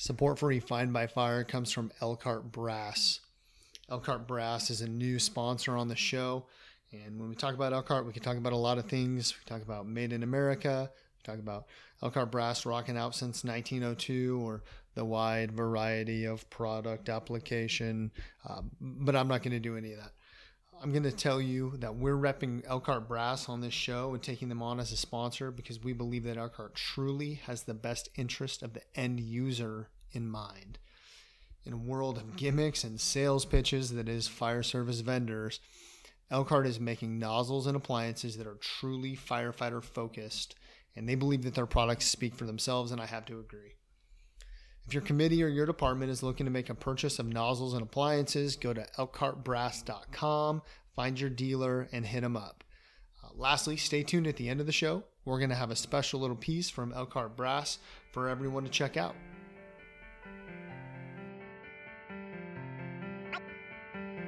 Support for Refined by Fire comes from Elkhart Brass. Elkhart Brass is a new sponsor on the show. And when we talk about Elkhart, we can talk about a lot of things. We talk about Made in America. We talk about Elkhart Brass rocking out since 1902 or the wide variety of product application. Um, but I'm not going to do any of that. I'm going to tell you that we're repping Elkhart Brass on this show and taking them on as a sponsor because we believe that Elkhart truly has the best interest of the end user in mind. In a world of gimmicks and sales pitches that is fire service vendors, Elkhart is making nozzles and appliances that are truly firefighter focused, and they believe that their products speak for themselves, and I have to agree. If your committee or your department is looking to make a purchase of nozzles and appliances, go to elkhartbrass.com, find your dealer, and hit them up. Uh, lastly, stay tuned at the end of the show. We're going to have a special little piece from Elkhart Brass for everyone to check out.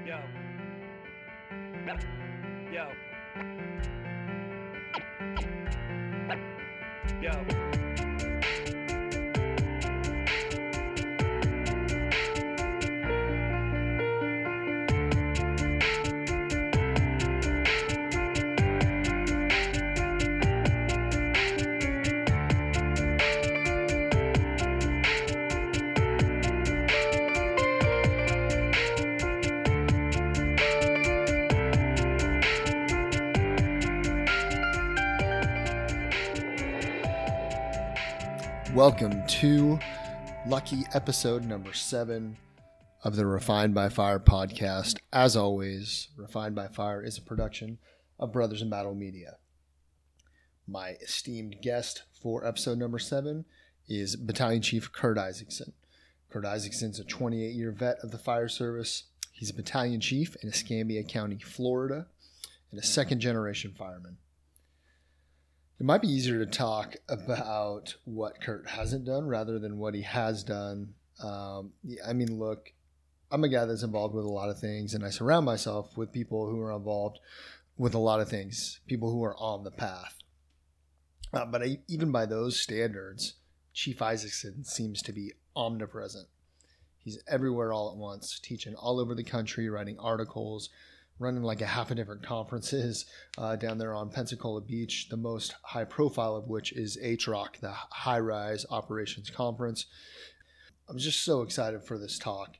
Yo. Yo. Yo. Welcome to lucky episode number seven of the Refined by Fire podcast. As always, Refined by Fire is a production of Brothers in Battle Media. My esteemed guest for episode number seven is Battalion Chief Kurt Isaacson. Kurt Isaacson is a 28 year vet of the fire service. He's a battalion chief in Escambia County, Florida, and a second generation fireman it might be easier to talk about what Kurt hasn't done rather than what he has done. Um, I mean, look, I'm a guy that's involved with a lot of things, and I surround myself with people who are involved with a lot of things, people who are on the path. Uh, but I, even by those standards, Chief Isaacson seems to be omnipresent. He's everywhere all at once, teaching all over the country, writing articles, running like a half a different conferences uh, down there on Pensacola Beach, the most high profile of which is HROC, the High Rise Operations Conference. I'm just so excited for this talk.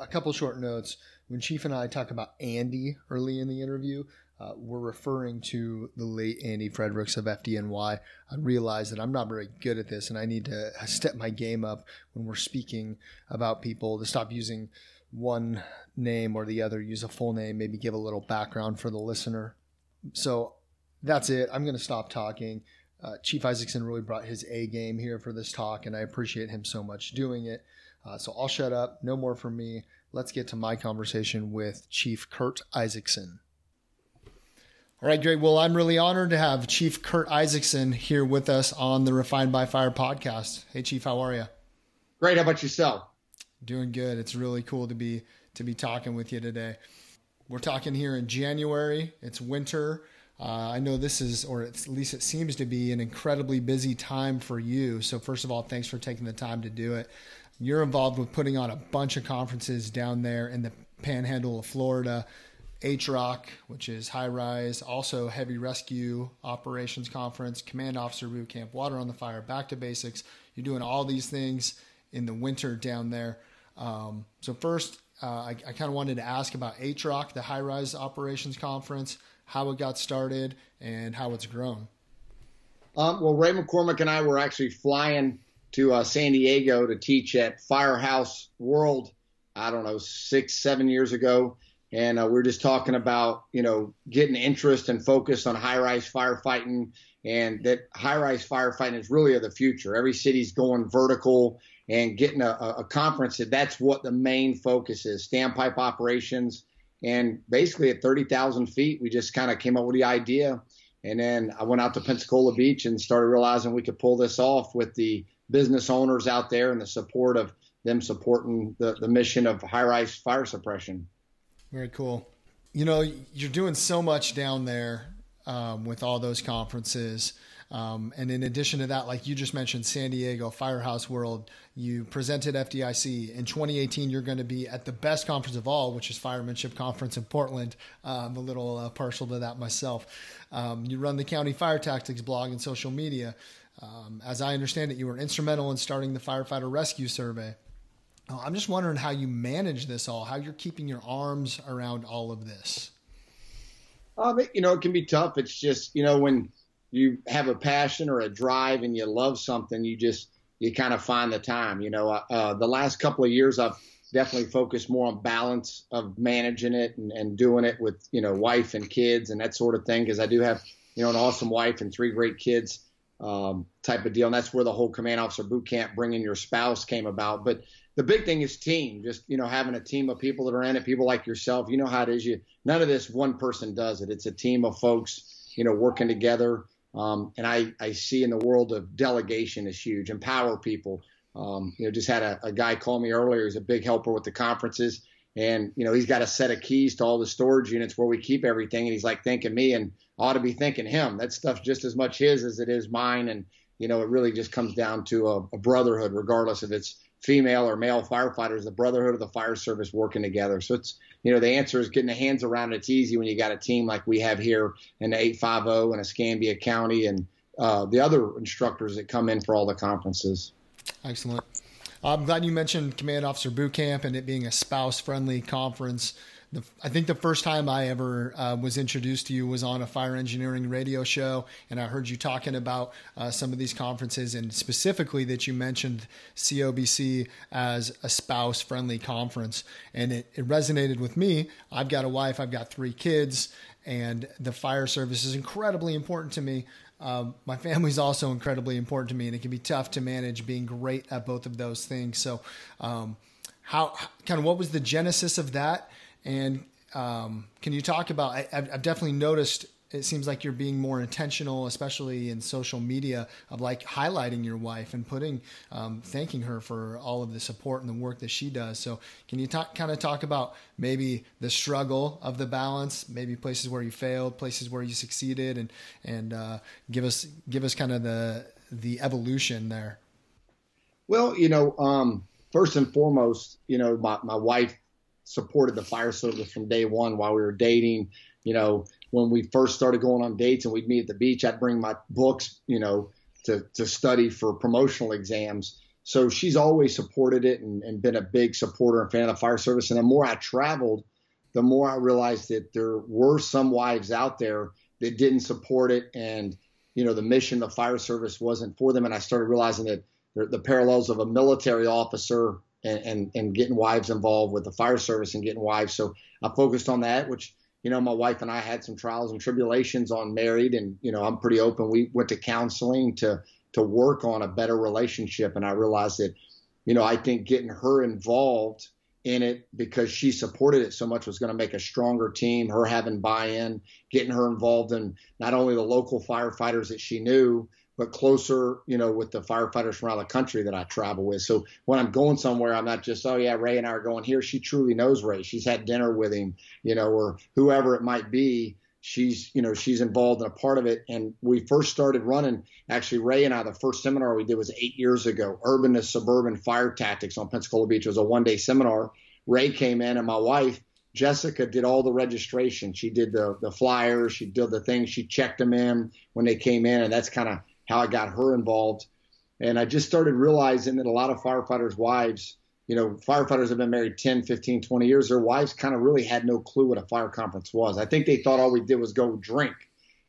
A couple short notes. When Chief and I talk about Andy early in the interview, uh, we're referring to the late Andy Fredericks of FDNY. I realize that I'm not very good at this and I need to step my game up when we're speaking about people to stop using one name or the other, use a full name, maybe give a little background for the listener. So that's it. I'm going to stop talking. Uh, Chief Isaacson really brought his A game here for this talk, and I appreciate him so much doing it. Uh, so I'll shut up. No more from me. Let's get to my conversation with Chief Kurt Isaacson. All right, great. Well, I'm really honored to have Chief Kurt Isaacson here with us on the Refined by Fire podcast. Hey, Chief, how are you? Great. How about yourself? Doing good. It's really cool to be to be talking with you today. We're talking here in January. It's winter. Uh, I know this is, or at least it seems to be, an incredibly busy time for you. So, first of all, thanks for taking the time to do it. You're involved with putting on a bunch of conferences down there in the panhandle of Florida. H Rock, which is high rise, also heavy rescue operations conference, command officer boot camp, water on the fire, back to basics. You're doing all these things in the winter down there. Um, so first, uh, I, I kind of wanted to ask about HROC, the High Rise Operations Conference, how it got started, and how it's grown. Um, well, Ray McCormick and I were actually flying to uh, San Diego to teach at Firehouse World. I don't know, six, seven years ago, and uh, we were just talking about you know getting interest and focus on high-rise firefighting, and that high-rise firefighting is really of the future. Every city's going vertical and getting a, a conference that that's what the main focus is standpipe operations. And basically at 30,000 feet, we just kind of came up with the idea. And then I went out to Pensacola Beach and started realizing we could pull this off with the business owners out there and the support of them supporting the, the mission of high rise fire suppression. Very cool. You know, you're doing so much down there um, with all those conferences. Um, and in addition to that, like you just mentioned, San Diego Firehouse World, you presented FDIC. In 2018, you're going to be at the best conference of all, which is Firemanship Conference in Portland. Uh, I'm a little uh, partial to that myself. Um, you run the County Fire Tactics blog and social media. Um, as I understand it, you were instrumental in starting the Firefighter Rescue Survey. Uh, I'm just wondering how you manage this all, how you're keeping your arms around all of this. Um, you know, it can be tough. It's just, you know, when you have a passion or a drive and you love something, you just, you kind of find the time. You know, uh, uh, the last couple of years, I've definitely focused more on balance of managing it and, and doing it with, you know, wife and kids and that sort of thing. Cause I do have, you know, an awesome wife and three great kids um, type of deal. And that's where the whole command officer boot camp, bringing your spouse came about. But the big thing is team. Just you know, having a team of people that are in it, people like yourself. You know how it is. You none of this one person does it. It's a team of folks, you know, working together. Um, and I I see in the world of delegation is huge. Empower people. Um, you know, just had a, a guy call me earlier. He's a big helper with the conferences, and you know, he's got a set of keys to all the storage units where we keep everything. And he's like thanking me, and ought to be thanking him. That stuff's just as much his as it is mine. And you know, it really just comes down to a, a brotherhood, regardless if it's female or male firefighters, the brotherhood of the fire service working together. So it's, you know, the answer is getting the hands around it. It's easy when you got a team like we have here in the 850 and Escambia County and uh, the other instructors that come in for all the conferences. Excellent. I'm glad you mentioned Command Officer Boot Camp and it being a spouse friendly conference the, I think the first time I ever uh, was introduced to you was on a fire engineering radio show, and I heard you talking about uh, some of these conferences, and specifically that you mentioned COBC as a spouse friendly conference, and it, it resonated with me. I've got a wife, I've got three kids, and the fire service is incredibly important to me. Um, my family's also incredibly important to me, and it can be tough to manage being great at both of those things. So, um, how kind of what was the genesis of that? And um, can you talk about? I, have definitely noticed. It seems like you're being more intentional, especially in social media, of like highlighting your wife and putting, um, thanking her for all of the support and the work that she does. So, can you talk, kind of talk about maybe the struggle of the balance, maybe places where you failed, places where you succeeded, and and uh, give us give us kind of the the evolution there. Well, you know, um, first and foremost, you know, my, my wife supported the fire service from day one while we were dating. You know, when we first started going on dates and we'd meet at the beach, I'd bring my books, you know, to, to study for promotional exams. So she's always supported it and, and been a big supporter and fan of fire service. And the more I traveled, the more I realized that there were some wives out there that didn't support it. And, you know, the mission of fire service wasn't for them. And I started realizing that the parallels of a military officer and, and, and getting wives involved with the fire service and getting wives. So I focused on that, which, you know, my wife and I had some trials and tribulations on married and, you know, I'm pretty open. We went to counseling to, to work on a better relationship. And I realized that, you know, I think getting her involved in it because she supported it so much was going to make a stronger team. Her having buy-in, getting her involved in not only the local firefighters that she knew, but closer, you know, with the firefighters from around the country that I travel with. So when I'm going somewhere, I'm not just, oh yeah, Ray and I are going here. She truly knows Ray. She's had dinner with him, you know, or whoever it might be. She's, you know, she's involved in a part of it. And we first started running. Actually, Ray and I, the first seminar we did was eight years ago. Urban to suburban fire tactics on Pensacola Beach it was a one day seminar. Ray came in, and my wife Jessica did all the registration. She did the the flyers. She did the things. She checked them in when they came in, and that's kind of how I got her involved. And I just started realizing that a lot of firefighters' wives, you know, firefighters have been married 10, 15, 20 years. Their wives kind of really had no clue what a fire conference was. I think they thought all we did was go drink.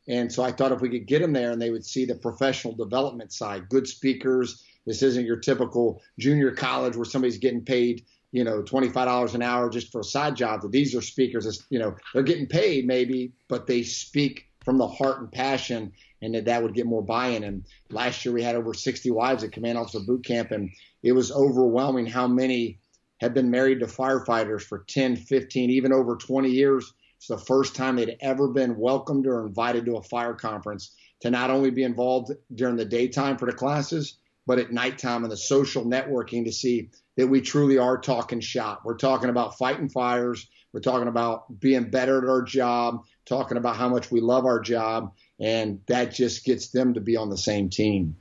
And so I thought if we could get them there and they would see the professional development side, good speakers. This isn't your typical junior college where somebody's getting paid, you know, $25 an hour just for a side job. These are speakers, you know, they're getting paid maybe, but they speak from the heart and passion and that that would get more buy-in. And last year we had over 60 wives at Command Officer Boot Camp, and it was overwhelming how many had been married to firefighters for 10, 15, even over 20 years. It's the first time they'd ever been welcomed or invited to a fire conference to not only be involved during the daytime for the classes, but at nighttime and the social networking to see that we truly are talking shop. We're talking about fighting fires. We're talking about being better at our job, talking about how much we love our job, and that just gets them to be on the same team.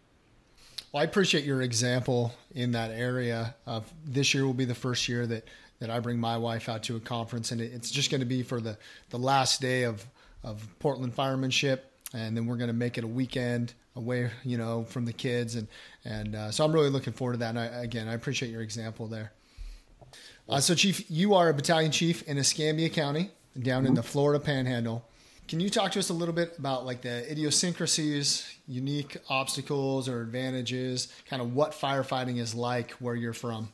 Well, I appreciate your example in that area. Of this year will be the first year that that I bring my wife out to a conference, and it's just going to be for the the last day of of Portland firemanship, and then we're going to make it a weekend away, you know, from the kids, and and uh, so I'm really looking forward to that. And I, again, I appreciate your example there. Uh, so, Chief, you are a battalion chief in Escambia County, down mm-hmm. in the Florida Panhandle. Can you talk to us a little bit about like the idiosyncrasies, unique obstacles or advantages, kind of what firefighting is like where you're from?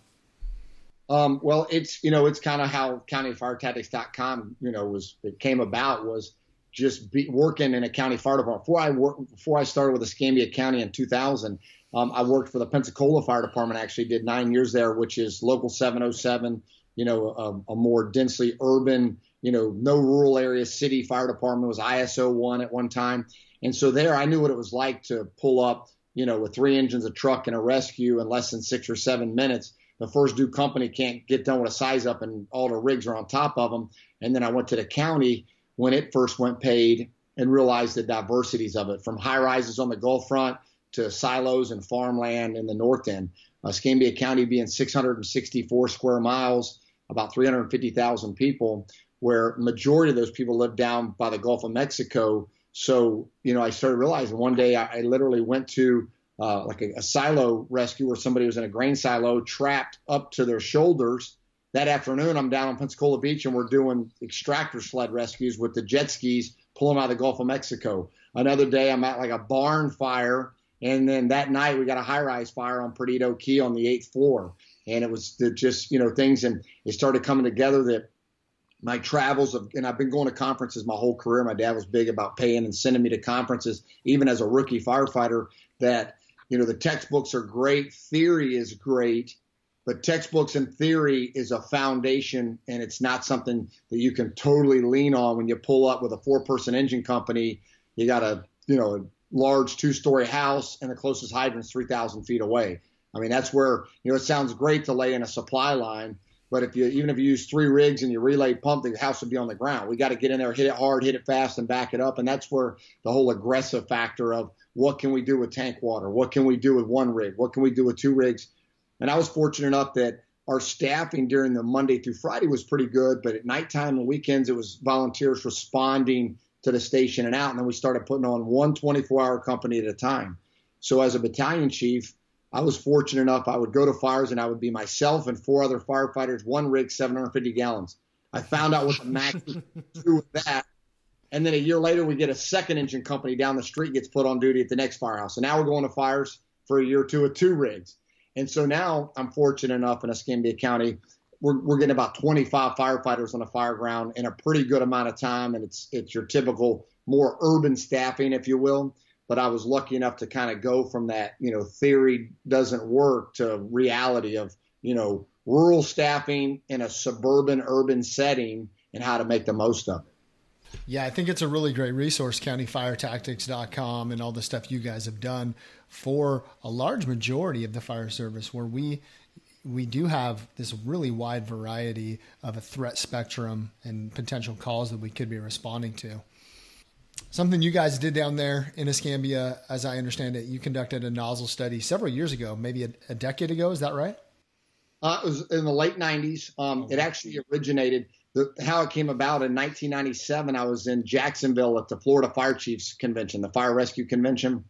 Um, well, it's you know it's kind of how countyfiretactics.com you know was it came about was just be, working in a county fire department. Before I worked, before I started with Escambia County in 2000, um, I worked for the Pensacola Fire Department. Actually, did nine years there, which is local 707. You know, a, a more densely urban you know, no rural area city fire department was ISO one at one time. And so there I knew what it was like to pull up, you know, with three engines, a truck and a rescue in less than six or seven minutes. The first due company can't get done with a size up and all the rigs are on top of them. And then I went to the county when it first went paid and realized the diversities of it from high rises on the Gulf front to silos and farmland in the north end. Uh, Escambia County being 664 square miles, about 350,000 people where majority of those people live down by the Gulf of Mexico. So, you know, I started realizing one day I, I literally went to uh, like a, a, silo rescue where somebody was in a grain silo trapped up to their shoulders. That afternoon, I'm down on Pensacola Beach and we're doing extractor sled rescues with the jet skis pulling out of the Gulf of Mexico. Another day, I'm at like a barn fire. And then that night, we got a high rise fire on Perdido Key on the eighth floor. And it was just, you know, things and it started coming together that my travels of, and I've been going to conferences my whole career. My dad was big about paying and sending me to conferences, even as a rookie firefighter. That you know the textbooks are great, theory is great, but textbooks and theory is a foundation, and it's not something that you can totally lean on when you pull up with a four-person engine company. You got a you know a large two-story house, and the closest hydrant is 3,000 feet away. I mean, that's where you know it sounds great to lay in a supply line but if you even if you use three rigs and you relay pump, the house would be on the ground. We got to get in there, hit it hard, hit it fast, and back it up. And that's where the whole aggressive factor of what can we do with tank water? What can we do with one rig? What can we do with two rigs? And I was fortunate enough that our staffing during the Monday through Friday was pretty good, but at nighttime and weekends it was volunteers responding to the station and out. And then we started putting on one 24 hour company at a time. So as a battalion chief, I was fortunate enough, I would go to fires and I would be myself and four other firefighters, one rig, 750 gallons. I found out what the max do with that. And then a year later, we get a second engine company down the street gets put on duty at the next firehouse. And now we're going to fires for a year or two with two rigs. And so now I'm fortunate enough in Escambia County, we're, we're getting about 25 firefighters on the fire ground in a pretty good amount of time. And it's, it's your typical more urban staffing, if you will but I was lucky enough to kind of go from that, you know, theory doesn't work to reality of, you know, rural staffing in a suburban urban setting and how to make the most of it. Yeah, I think it's a really great resource, countyfiretactics.com and all the stuff you guys have done for a large majority of the fire service where we we do have this really wide variety of a threat spectrum and potential calls that we could be responding to. Something you guys did down there in Escambia, as I understand it, you conducted a nozzle study several years ago, maybe a, a decade ago. Is that right? Uh, it was in the late 90s. Um, it actually originated, the, how it came about in 1997. I was in Jacksonville at the Florida Fire Chiefs Convention, the Fire Rescue Convention.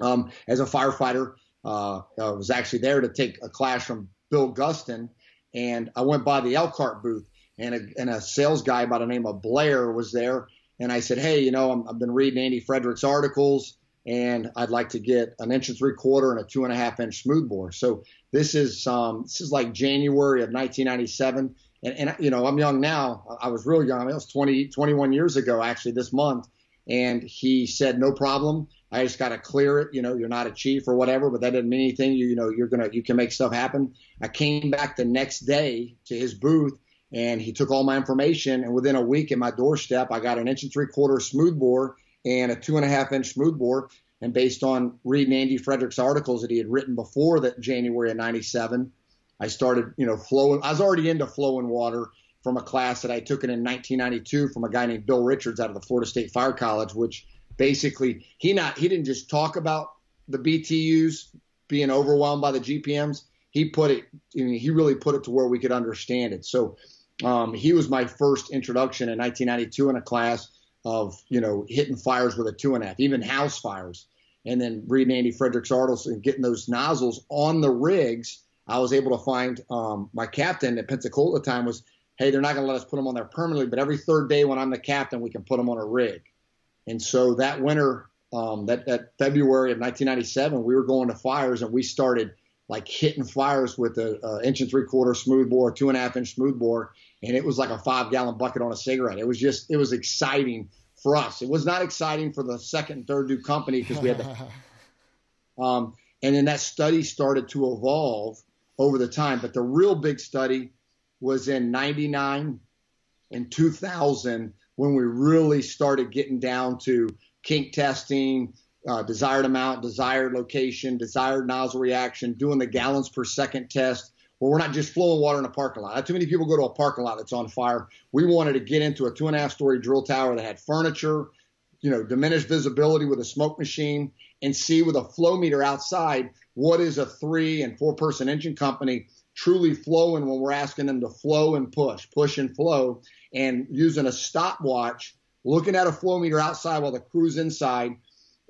Um, as a firefighter, uh, I was actually there to take a class from Bill Gustin, and I went by the Elkhart booth, and a, and a sales guy by the name of Blair was there, and I said, hey, you know, i have been reading Andy Fredericks' articles, and I'd like to get an inch and three quarter and a two and a half inch smoothbore. So this is um, this is like January of 1997, and, and you know, I'm young now. I was real young. I mean, it was 20, 21 years ago actually this month. And he said, no problem. I just got to clear it. You know, you're not a chief or whatever, but that doesn't mean anything. You, you know, you're gonna you can make stuff happen. I came back the next day to his booth and he took all my information. And within a week at my doorstep, I got an inch and three quarter smoothbore and a two and a half inch smoothbore. And based on reading Andy Fredericks' articles that he had written before that January of 97, I started, you know, flowing. I was already into flowing water from a class that I took it in 1992 from a guy named Bill Richards out of the Florida State Fire College, which basically he not he didn't just talk about the BTUs being overwhelmed by the GPMs. He put it, I mean, he really put it to where we could understand it. So um, he was my first introduction in 1992 in a class of you know hitting fires with a two and a half, even house fires, and then reading Andy Fredericks articles and getting those nozzles on the rigs. I was able to find um, my captain at Pensacola at the time was, hey, they're not going to let us put them on there permanently, but every third day when I'm the captain, we can put them on a rig. And so that winter, um, that, that February of 1997, we were going to fires and we started like hitting fires with an inch and three quarter smooth bore, two and a half inch smooth bore, and it was like a five gallon bucket on a cigarette. It was just, it was exciting for us. It was not exciting for the second and third due company because we had the, um, and then that study started to evolve over the time. But the real big study was in 99 and 2000 when we really started getting down to kink testing, uh, desired amount, desired location, desired nozzle reaction, doing the gallons per second test. Where we're not just flowing water in a parking lot. Not too many people go to a parking lot that's on fire. We wanted to get into a two and a half story drill tower that had furniture, you know, diminished visibility with a smoke machine, and see with a flow meter outside what is a three and four person engine company truly flowing when we're asking them to flow and push, push and flow, and using a stopwatch, looking at a flow meter outside while the crew's inside,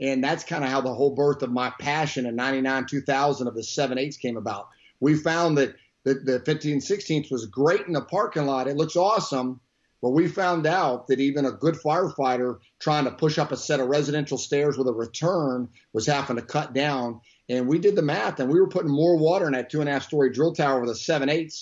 and that's kind of how the whole birth of my passion in 99, 2000 of the 7 8s came about. We found that the, the 15 16th was great in the parking lot. It looks awesome. But we found out that even a good firefighter trying to push up a set of residential stairs with a return was having to cut down. And we did the math and we were putting more water in that two and a half story drill tower with a 7 8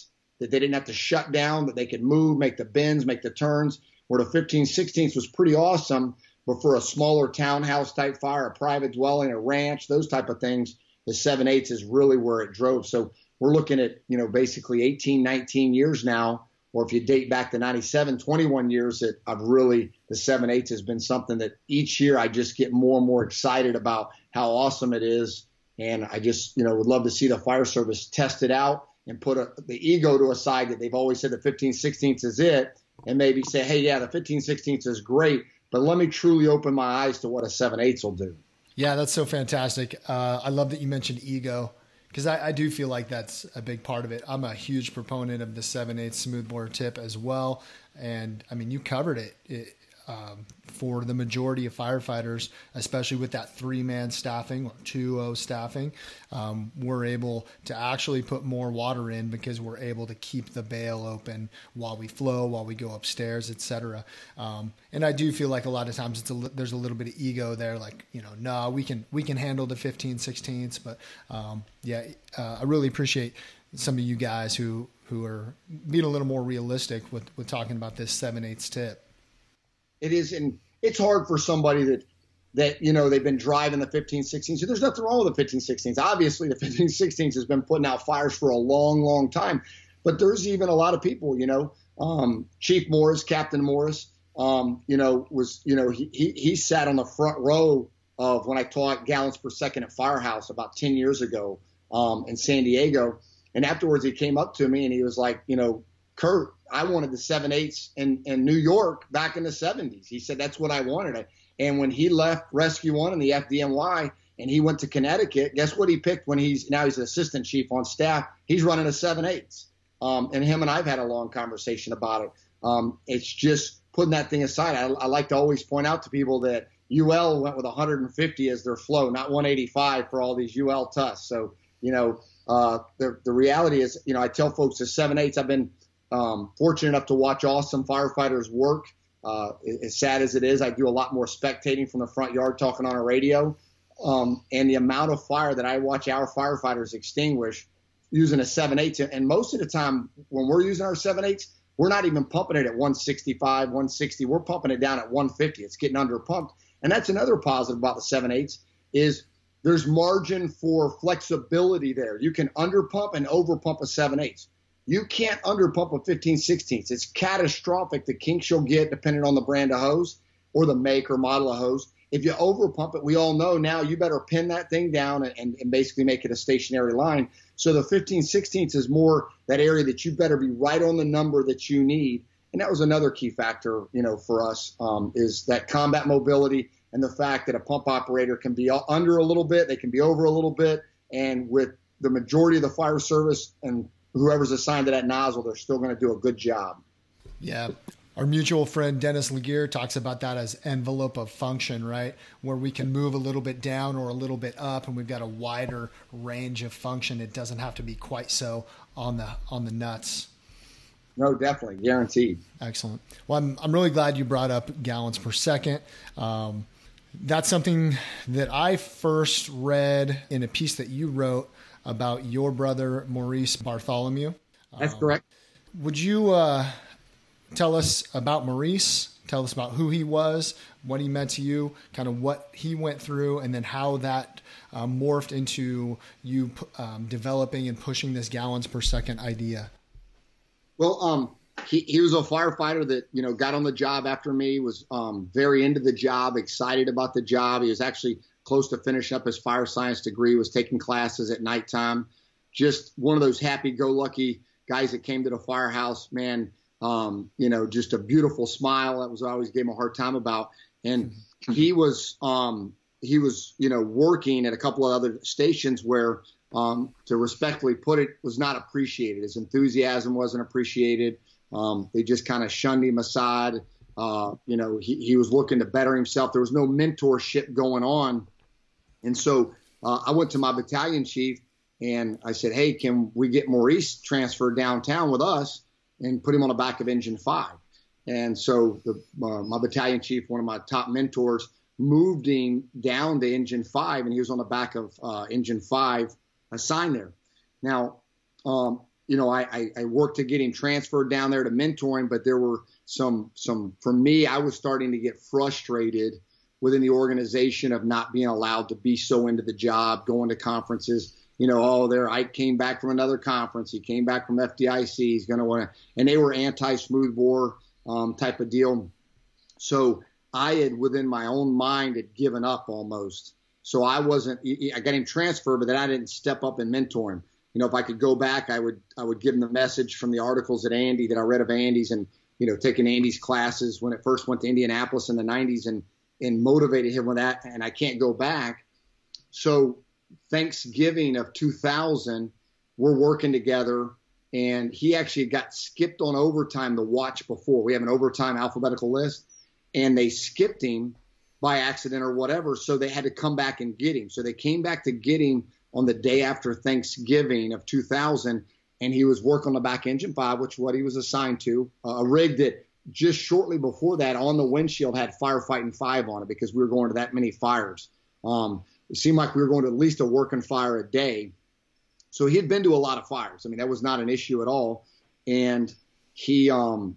that they didn't have to shut down, that they could move, make the bends, make the turns. Where the 15 16th was pretty awesome but for a smaller townhouse type fire, a private dwelling, a ranch, those type of things, the 7 8 is really where it drove. So we're looking at, you know, basically 18, 19 years now, or if you date back to 97, 21 years that I've really, the 7 8 has been something that each year I just get more and more excited about how awesome it is. And I just, you know, would love to see the fire service test it out and put a, the ego to a side that they've always said the 15 16th is it and maybe say, hey, yeah, the 15 16th is great, but let me truly open my eyes to what a 7 8 will do. Yeah, that's so fantastic. Uh, I love that you mentioned ego because I, I, do feel like that's a big part of it. I'm a huge proponent of the 7 8 smoothbore tip as well. And I mean, you covered it. it um, for the majority of firefighters, especially with that three man staffing or 2 staffing, um, we're able to actually put more water in because we're able to keep the bail open while we flow, while we go upstairs, etc. Um, and I do feel like a lot of times a, there's a little bit of ego there, like you know, no, we can we can handle the 15, 16ths, but um, yeah, uh, I really appreciate some of you guys who who are being a little more realistic with with talking about this seven eighths tip. It is, and it's hard for somebody that that you know they've been driving the 15 16s. So there's nothing wrong with the 15 16s. Obviously, the 15 16s has been putting out fires for a long, long time. But there's even a lot of people, you know, um, Chief Morris, Captain Morris, um, you know, was you know he, he he sat on the front row of when I taught gallons per second at Firehouse about 10 years ago um, in San Diego. And afterwards, he came up to me and he was like, you know, Kurt, I wanted the seven eights in, in New York back in the 70s. He said that's what I wanted. And when he left Rescue One and the FDNY and he went to Connecticut, guess what he picked when he's now he's an assistant chief on staff? He's running a seven eights. Um, and him and I've had a long conversation about it. Um, it's just putting that thing aside. I, I like to always point out to people that UL went with 150 as their flow, not 185 for all these UL tusks. So, you know, uh, the, the reality is, you know, I tell folks the seven eights, I've been um, fortunate enough to watch awesome firefighters work. Uh, as sad as it is, I do a lot more spectating from the front yard talking on a radio. Um, and the amount of fire that I watch our firefighters extinguish using a 7 8 and most of the time when we're using our 7 8 we're not even pumping it at 165, 160. We're pumping it down at 150. It's getting under pumped. And that's another positive about the 7 8 is there's margin for flexibility there. You can under pump and over pump a 7 8 you can't underpump a 15 16 It's catastrophic the kinks you'll get depending on the brand of hose or the make or model of hose. If you overpump it, we all know now you better pin that thing down and, and basically make it a stationary line. So the 15 16 is more that area that you better be right on the number that you need. And that was another key factor, you know, for us um, is that combat mobility and the fact that a pump operator can be under a little bit, they can be over a little bit, and with the majority of the fire service and whoever's assigned to that nozzle, they're still going to do a good job. Yeah. Our mutual friend Dennis LeGear talks about that as envelope of function, right? Where we can move a little bit down or a little bit up, and we've got a wider range of function. It doesn't have to be quite so on the on the nuts. No, definitely, guaranteed. Excellent. Well, I'm I'm really glad you brought up gallons per second. Um, that's something that I first read in a piece that you wrote about your brother Maurice Bartholomew. That's um, correct. Would you uh, tell us about Maurice? Tell us about who he was, what he meant to you, kind of what he went through, and then how that uh, morphed into you um, developing and pushing this gallons per second idea. Well, um, he, he was a firefighter that you know got on the job after me, was um, very into the job, excited about the job. He was actually close to finish up his fire science degree, was taking classes at nighttime. Just one of those happy-go-lucky guys that came to the firehouse, man um, you know, just a beautiful smile. That was I always gave him a hard time about. And he was um, he was you know working at a couple of other stations where, um, to respectfully put it, was not appreciated. His enthusiasm wasn't appreciated. Um, they just kind of shunned him aside. Uh, you know, he, he was looking to better himself. There was no mentorship going on. And so uh, I went to my battalion chief and I said, Hey, can we get Maurice transferred downtown with us? and put him on the back of engine five. And so the, uh, my battalion chief, one of my top mentors, moved him down to engine five, and he was on the back of uh, engine five assigned there. Now, um, you know, I, I, I, worked to get him transferred down there to mentoring, but there were some some for me, I was starting to get frustrated within the organization of not being allowed to be so into the job, going to conferences you know, oh, there, I came back from another conference. He came back from FDIC. He's going to want to, and they were anti smooth bore um, type of deal. So I had, within my own mind, had given up almost. So I wasn't, I got him transferred, but then I didn't step up and mentor him. You know, if I could go back, I would, I would give him the message from the articles at Andy that I read of Andy's and, you know, taking Andy's classes when it first went to Indianapolis in the 90s and, and motivated him with that. And I can't go back. So Thanksgiving of 2000, we're working together, and he actually got skipped on overtime the watch before. We have an overtime alphabetical list, and they skipped him by accident or whatever, so they had to come back and get him. So they came back to get him on the day after Thanksgiving of 2000, and he was working on the back engine five, which what he was assigned to, uh, a rig that just shortly before that on the windshield had firefighting five on it because we were going to that many fires. Um, it seemed like we were going to at least a working fire a day. So he had been to a lot of fires. I mean, that was not an issue at all. And he um,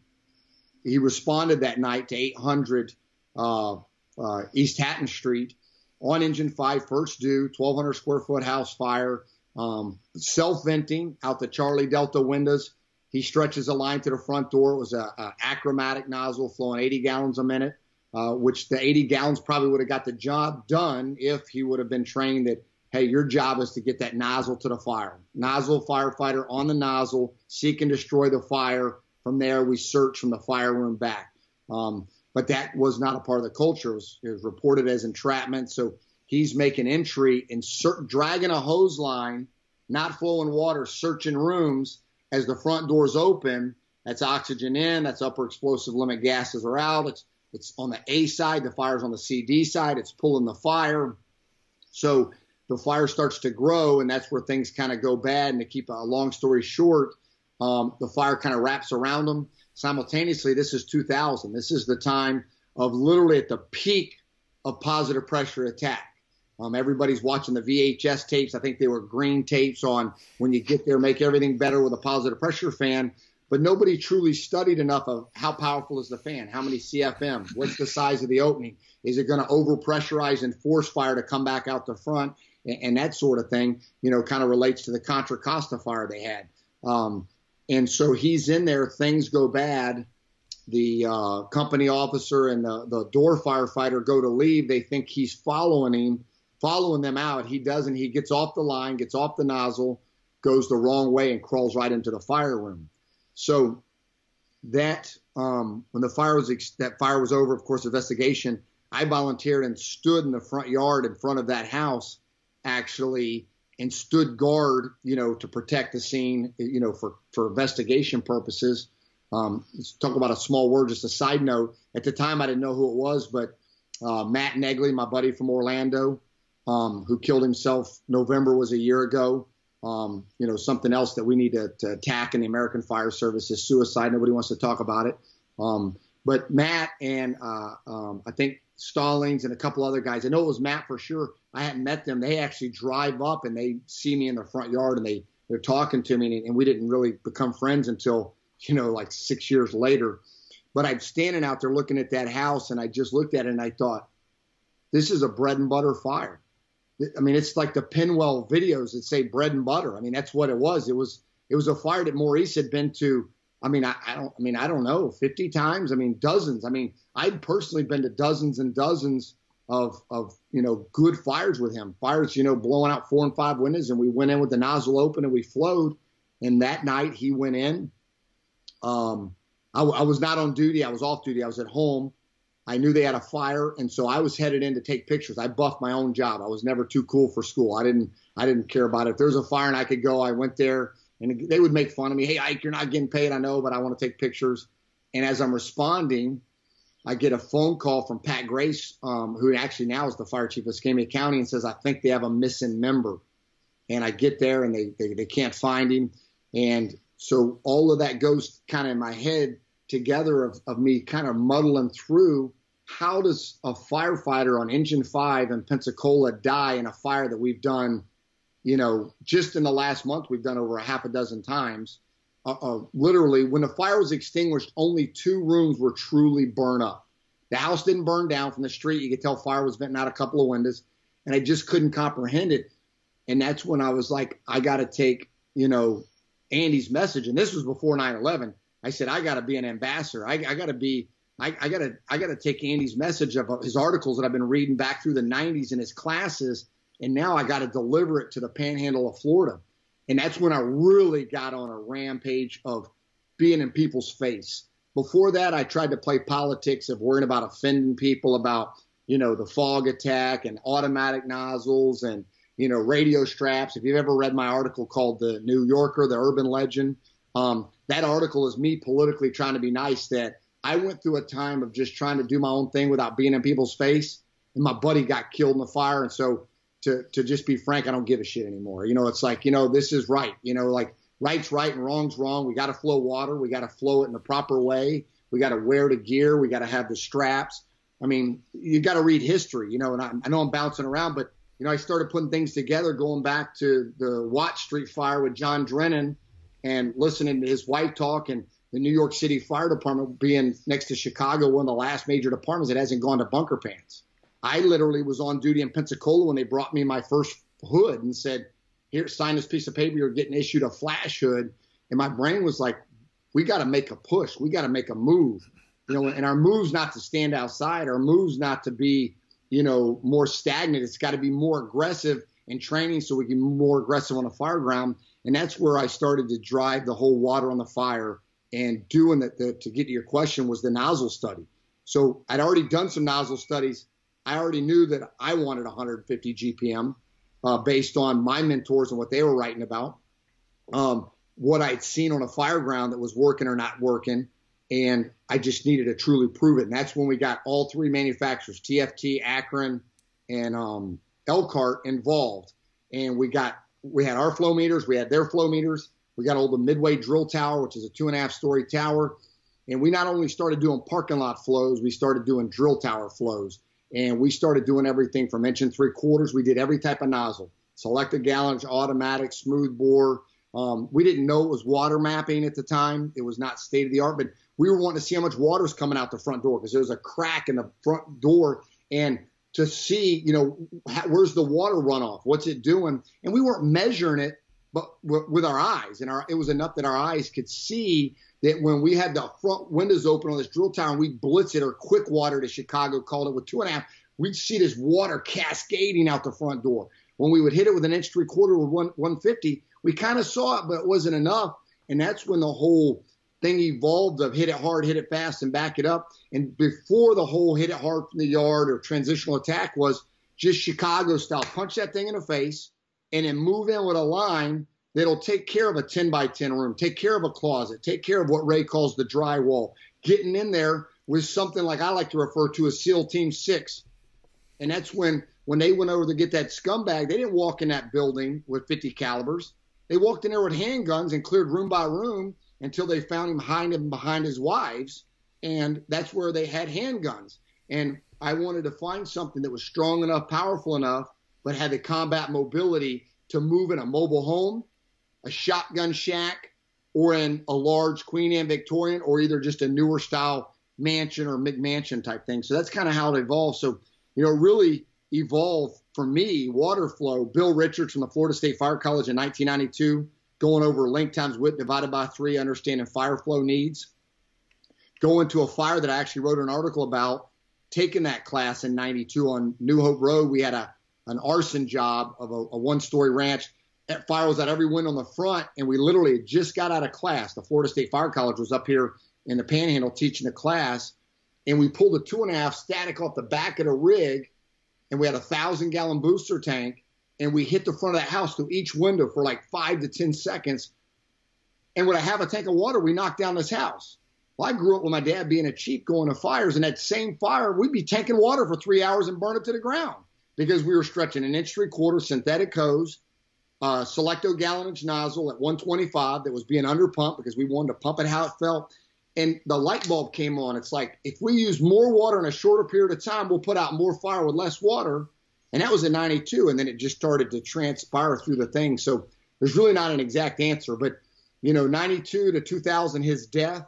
he responded that night to 800 uh, uh, East Hatton Street on engine five, first due, 1,200 square foot house fire, um, self venting out the Charlie Delta windows. He stretches a line to the front door. It was a, a automatic nozzle flowing 80 gallons a minute uh, which the 80 gallons probably would have got the job done if he would have been trained that, hey, your job is to get that nozzle to the fire. Nozzle firefighter on the nozzle, seek and destroy the fire. From there, we search from the fire room back. Um, but that was not a part of the culture. It was, it was reported as entrapment. So he's making entry and dragging a hose line, not flowing water, searching rooms as the front doors open. That's oxygen in. That's upper explosive limit gases are out. It's it's on the A side, the fire's on the CD side, it's pulling the fire. So the fire starts to grow, and that's where things kind of go bad. And to keep a long story short, um, the fire kind of wraps around them. Simultaneously, this is 2000. This is the time of literally at the peak of positive pressure attack. Um, everybody's watching the VHS tapes. I think they were green tapes on when you get there, make everything better with a positive pressure fan but nobody truly studied enough of how powerful is the fan, how many CFM, what's the size of the opening, is it going to over pressurize and force fire to come back out the front, and, and that sort of thing. You know, kind of relates to the Contra Costa fire they had. Um, and so he's in there, things go bad. The uh, company officer and the, the door firefighter go to leave. They think he's following him, following them out. He doesn't. He gets off the line, gets off the nozzle, goes the wrong way, and crawls right into the fire room. So that um, when the fire was ex- that fire was over, of course, investigation. I volunteered and stood in the front yard in front of that house, actually, and stood guard, you know, to protect the scene, you know, for for investigation purposes. Um, talk about a small word, just a side note. At the time, I didn't know who it was, but uh, Matt Negley, my buddy from Orlando, um, who killed himself November was a year ago. Um, you know, something else that we need to, to, attack in the American Fire Service is suicide. Nobody wants to talk about it. Um, but Matt and uh, um, I think Stallings and a couple other guys, I know it was Matt for sure. I hadn't met them. They actually drive up and they see me in the front yard and they they're talking to me, and we didn't really become friends until you know like six years later. But I'm standing out there looking at that house, and I just looked at it and I thought, this is a bread and butter fire. I mean, it's like the Pinwell videos that say bread and butter. I mean, that's what it was. It was it was a fire that Maurice had been to. I mean, I, I don't. I mean, I don't know, 50 times. I mean, dozens. I mean, I'd personally been to dozens and dozens of of you know good fires with him. Fires, you know, blowing out four and five windows, and we went in with the nozzle open and we flowed. And that night he went in. Um, I, I was not on duty. I was off duty. I was at home. I knew they had a fire, and so I was headed in to take pictures. I buffed my own job. I was never too cool for school. I didn't. I didn't care about it. If there was a fire and I could go, I went there, and they would make fun of me. Hey, Ike, you're not getting paid. I know, but I want to take pictures. And as I'm responding, I get a phone call from Pat Grace, um, who actually now is the fire chief of Escambia County, and says, I think they have a missing member. And I get there and they, they, they can't find him. And so all of that goes kind of in my head together of, of me kind of muddling through how does a firefighter on engine five in Pensacola die in a fire that we've done, you know, just in the last month, we've done over a half a dozen times uh, uh, literally, when the fire was extinguished, only two rooms were truly burned up. The house didn't burn down from the street. You could tell fire was venting out a couple of windows, and I just couldn't comprehend it. And that's when I was like, I got to take, you know, Andy's message. And this was before 9/11. I said, I got to be an ambassador. I, I got to be. I, I got to. I got to take Andy's message of his articles that I've been reading back through the 90s in his classes, and now I got to deliver it to the Panhandle of Florida. And that's when I really got on a rampage of being in people's face. Before that, I tried to play politics of worrying about offending people about, you know, the fog attack and automatic nozzles and, you know, radio straps. If you've ever read my article called The New Yorker, The Urban Legend, um, that article is me politically trying to be nice that I went through a time of just trying to do my own thing without being in people's face. And my buddy got killed in the fire. And so to to just be frank, I don't give a shit anymore. You know, it's like you know this is right. You know, like right's right and wrong's wrong. We got to flow water. We got to flow it in the proper way. We got to wear the gear. We got to have the straps. I mean, you got to read history. You know, and I, I know I'm bouncing around, but you know, I started putting things together going back to the Watts Street fire with John Drennan and listening to his wife talk and the New York City Fire Department being next to Chicago, one of the last major departments that hasn't gone to bunker pants. I literally was on duty in Pensacola when they brought me my first hood and said, "Here, sign this piece of paper. You're getting issued a flash hood." And my brain was like, "We got to make a push. We got to make a move." You know, and our move's not to stand outside. Our move's not to be, you know, more stagnant. It's got to be more aggressive in training so we can be more aggressive on the fire ground. And that's where I started to drive the whole water on the fire and doing that. To get to your question, was the nozzle study. So I'd already done some nozzle studies I already knew that I wanted 150 GPM uh, based on my mentors and what they were writing about, um, what I'd seen on a fire ground that was working or not working. And I just needed to truly prove it. And that's when we got all three manufacturers, TFT, Akron, and um, Elkhart involved. And we got, we had our flow meters, we had their flow meters. We got all the Midway drill tower, which is a two and a half story tower. And we not only started doing parking lot flows, we started doing drill tower flows and we started doing everything from inch and three quarters. We did every type of nozzle, selected gallons, automatic, smooth bore. Um, we didn't know it was water mapping at the time. It was not state of the art, but we were wanting to see how much water is coming out the front door because there was a crack in the front door and to see, you know, where's the water runoff? What's it doing? And we weren't measuring it, but with our eyes, and our it was enough that our eyes could see that when we had the front windows open on this drill tower and we blitz it or quick water to Chicago called it with two and a half, we'd see this water cascading out the front door. When we would hit it with an inch three quarter with one 150, we kind of saw it, but it wasn't enough. And that's when the whole thing evolved of hit it hard, hit it fast, and back it up. And before the whole hit it hard from the yard or transitional attack was just Chicago style. Punch that thing in the face and then move in with a line that'll take care of a 10 by 10 room, take care of a closet, take care of what Ray calls the drywall. Getting in there with something like I like to refer to as SEAL Team Six. And that's when when they went over to get that scumbag, they didn't walk in that building with 50 calibers. They walked in there with handguns and cleared room by room until they found him hiding behind his wives. And that's where they had handguns. And I wanted to find something that was strong enough, powerful enough, but had the combat mobility to move in a mobile home, a shotgun shack, or in a large Queen Anne Victorian, or either just a newer style mansion or McMansion type thing. So that's kind of how it evolved. So, you know, really evolved for me, water flow. Bill Richards from the Florida State Fire College in 1992, going over length times width divided by three, understanding fire flow needs. Going to a fire that I actually wrote an article about, taking that class in 92 on New Hope Road. We had a an arson job of a, a one story ranch. That fire was at every window on the front, and we literally just got out of class. The Florida State Fire College was up here in the panhandle teaching a class, and we pulled a two and a half static off the back of the rig, and we had a thousand gallon booster tank, and we hit the front of that house through each window for like five to ten seconds. And with a half a tank of water, we knocked down this house. Well, I grew up with my dad being a chief going to fires, and that same fire, we'd be tanking water for three hours and burn it to the ground because we were stretching an inch three quarter synthetic hose, uh, Selecto gallonage nozzle at 125 that was being underpumped because we wanted to pump it how it felt and the light bulb came on. It's like if we use more water in a shorter period of time, we'll put out more fire with less water. And that was in 92. And then it just started to transpire through the thing. So there's really not an exact answer. But, you know, 92 to 2000, his death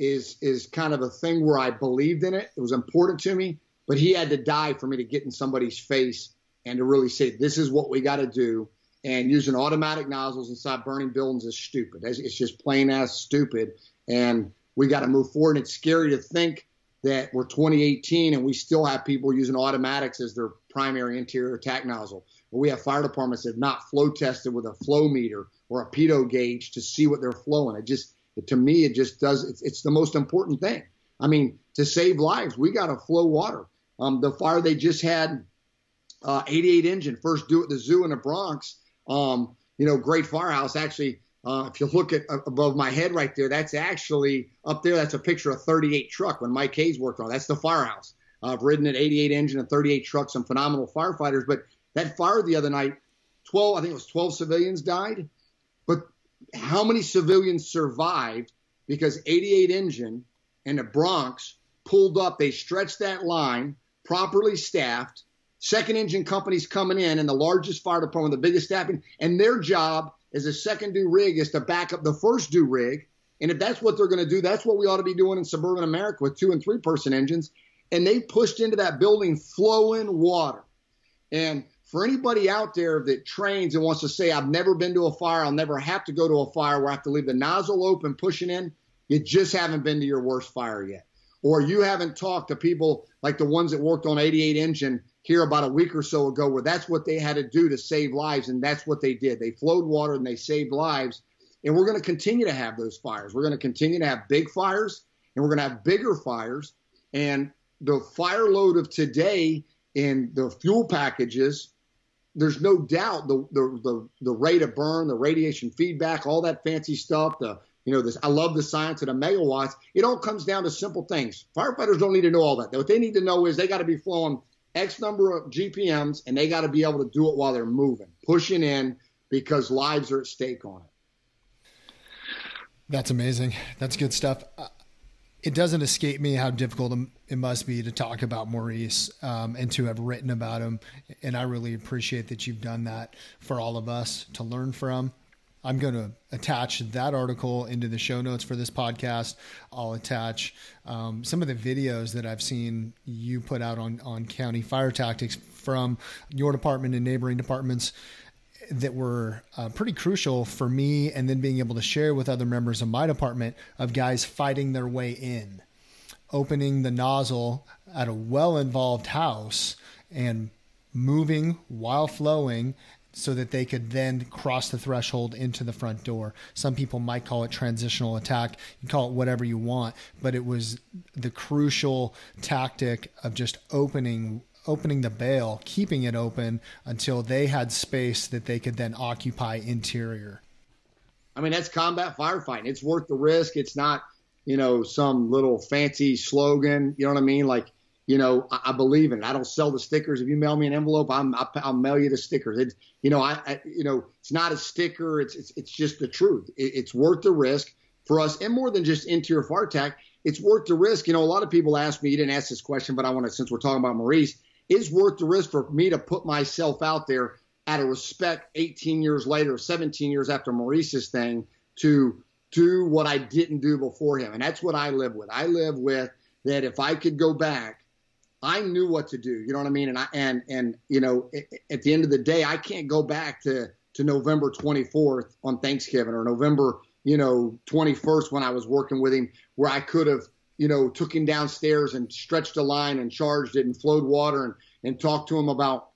is, is kind of a thing where I believed in it. It was important to me. But he had to die for me to get in somebody's face and to really say, this is what we got to do. And using automatic nozzles inside burning buildings is stupid. It's just plain ass stupid. And we got to move forward. And it's scary to think that we're 2018 and we still have people using automatics as their primary interior attack nozzle. Or we have fire departments that have not flow tested with a flow meter or a pitot gauge to see what they're flowing. It just, to me, it just does. It's, it's the most important thing. I mean, to save lives, we got to flow water. Um, the fire they just had, uh, 88 engine, first due at the zoo in the Bronx. Um, you know, great firehouse. Actually, uh, if you look at uh, above my head right there, that's actually up there. That's a picture of 38 truck when Mike Hayes worked on. That's the firehouse. I've ridden an 88 engine and 38 trucks, some phenomenal firefighters. But that fire the other night, 12, I think it was 12 civilians died. But how many civilians survived because 88 engine and the Bronx pulled up? They stretched that line, properly staffed. Second engine companies coming in, and the largest fire department, the biggest staffing, and their job is a second due rig is to back up the first due rig. And if that's what they're going to do, that's what we ought to be doing in suburban America with two and three person engines. And they pushed into that building flowing water. And for anybody out there that trains and wants to say, I've never been to a fire, I'll never have to go to a fire where I have to leave the nozzle open, pushing in, you just haven't been to your worst fire yet. Or you haven't talked to people like the ones that worked on 88 engine here about a week or so ago where that's what they had to do to save lives, and that's what they did. They flowed water and they saved lives. And we're going to continue to have those fires. We're going to continue to have big fires, and we're going to have bigger fires. And the fire load of today in the fuel packages, there's no doubt the, the the the rate of burn, the radiation feedback, all that fancy stuff. The you know this, I love the science of the megawatts. It all comes down to simple things. Firefighters don't need to know all that. What they need to know is they got to be flowing X number of GPMs, and they got to be able to do it while they're moving, pushing in because lives are at stake on it. That's amazing. That's good stuff. Uh, it doesn't escape me how difficult it must be to talk about Maurice um, and to have written about him. And I really appreciate that you've done that for all of us to learn from. I'm going to attach that article into the show notes for this podcast. I'll attach um, some of the videos that I've seen you put out on, on county fire tactics from your department and neighboring departments that were uh, pretty crucial for me and then being able to share with other members of my department of guys fighting their way in, opening the nozzle at a well involved house and moving while flowing so that they could then cross the threshold into the front door. Some people might call it transitional attack. You call it whatever you want, but it was the crucial tactic of just opening opening the bail, keeping it open until they had space that they could then occupy interior. I mean, that's combat firefighting. It's worth the risk. It's not, you know, some little fancy slogan. You know what I mean? Like, you know, I, I believe in it. I don't sell the stickers. If you mail me an envelope, I'm, I'll, I'll mail you the stickers. It's, you know, I, I, you know, it's not a sticker. It's, it's, it's just the truth. It, it's worth the risk for us, and more than just interior fire attack. It's worth the risk. You know, a lot of people ask me. You didn't ask this question, but I want to, since we're talking about Maurice it's worth the risk for me to put myself out there out of respect 18 years later, 17 years after Maurice's thing to do what I didn't do before him. And that's what I live with. I live with that if I could go back, I knew what to do. You know what I mean? And I and and you know, at the end of the day, I can't go back to to November 24th on Thanksgiving or November, you know, 21st when I was working with him where I could have you know, took him downstairs and stretched a line and charged it and flowed water and, and talked to him about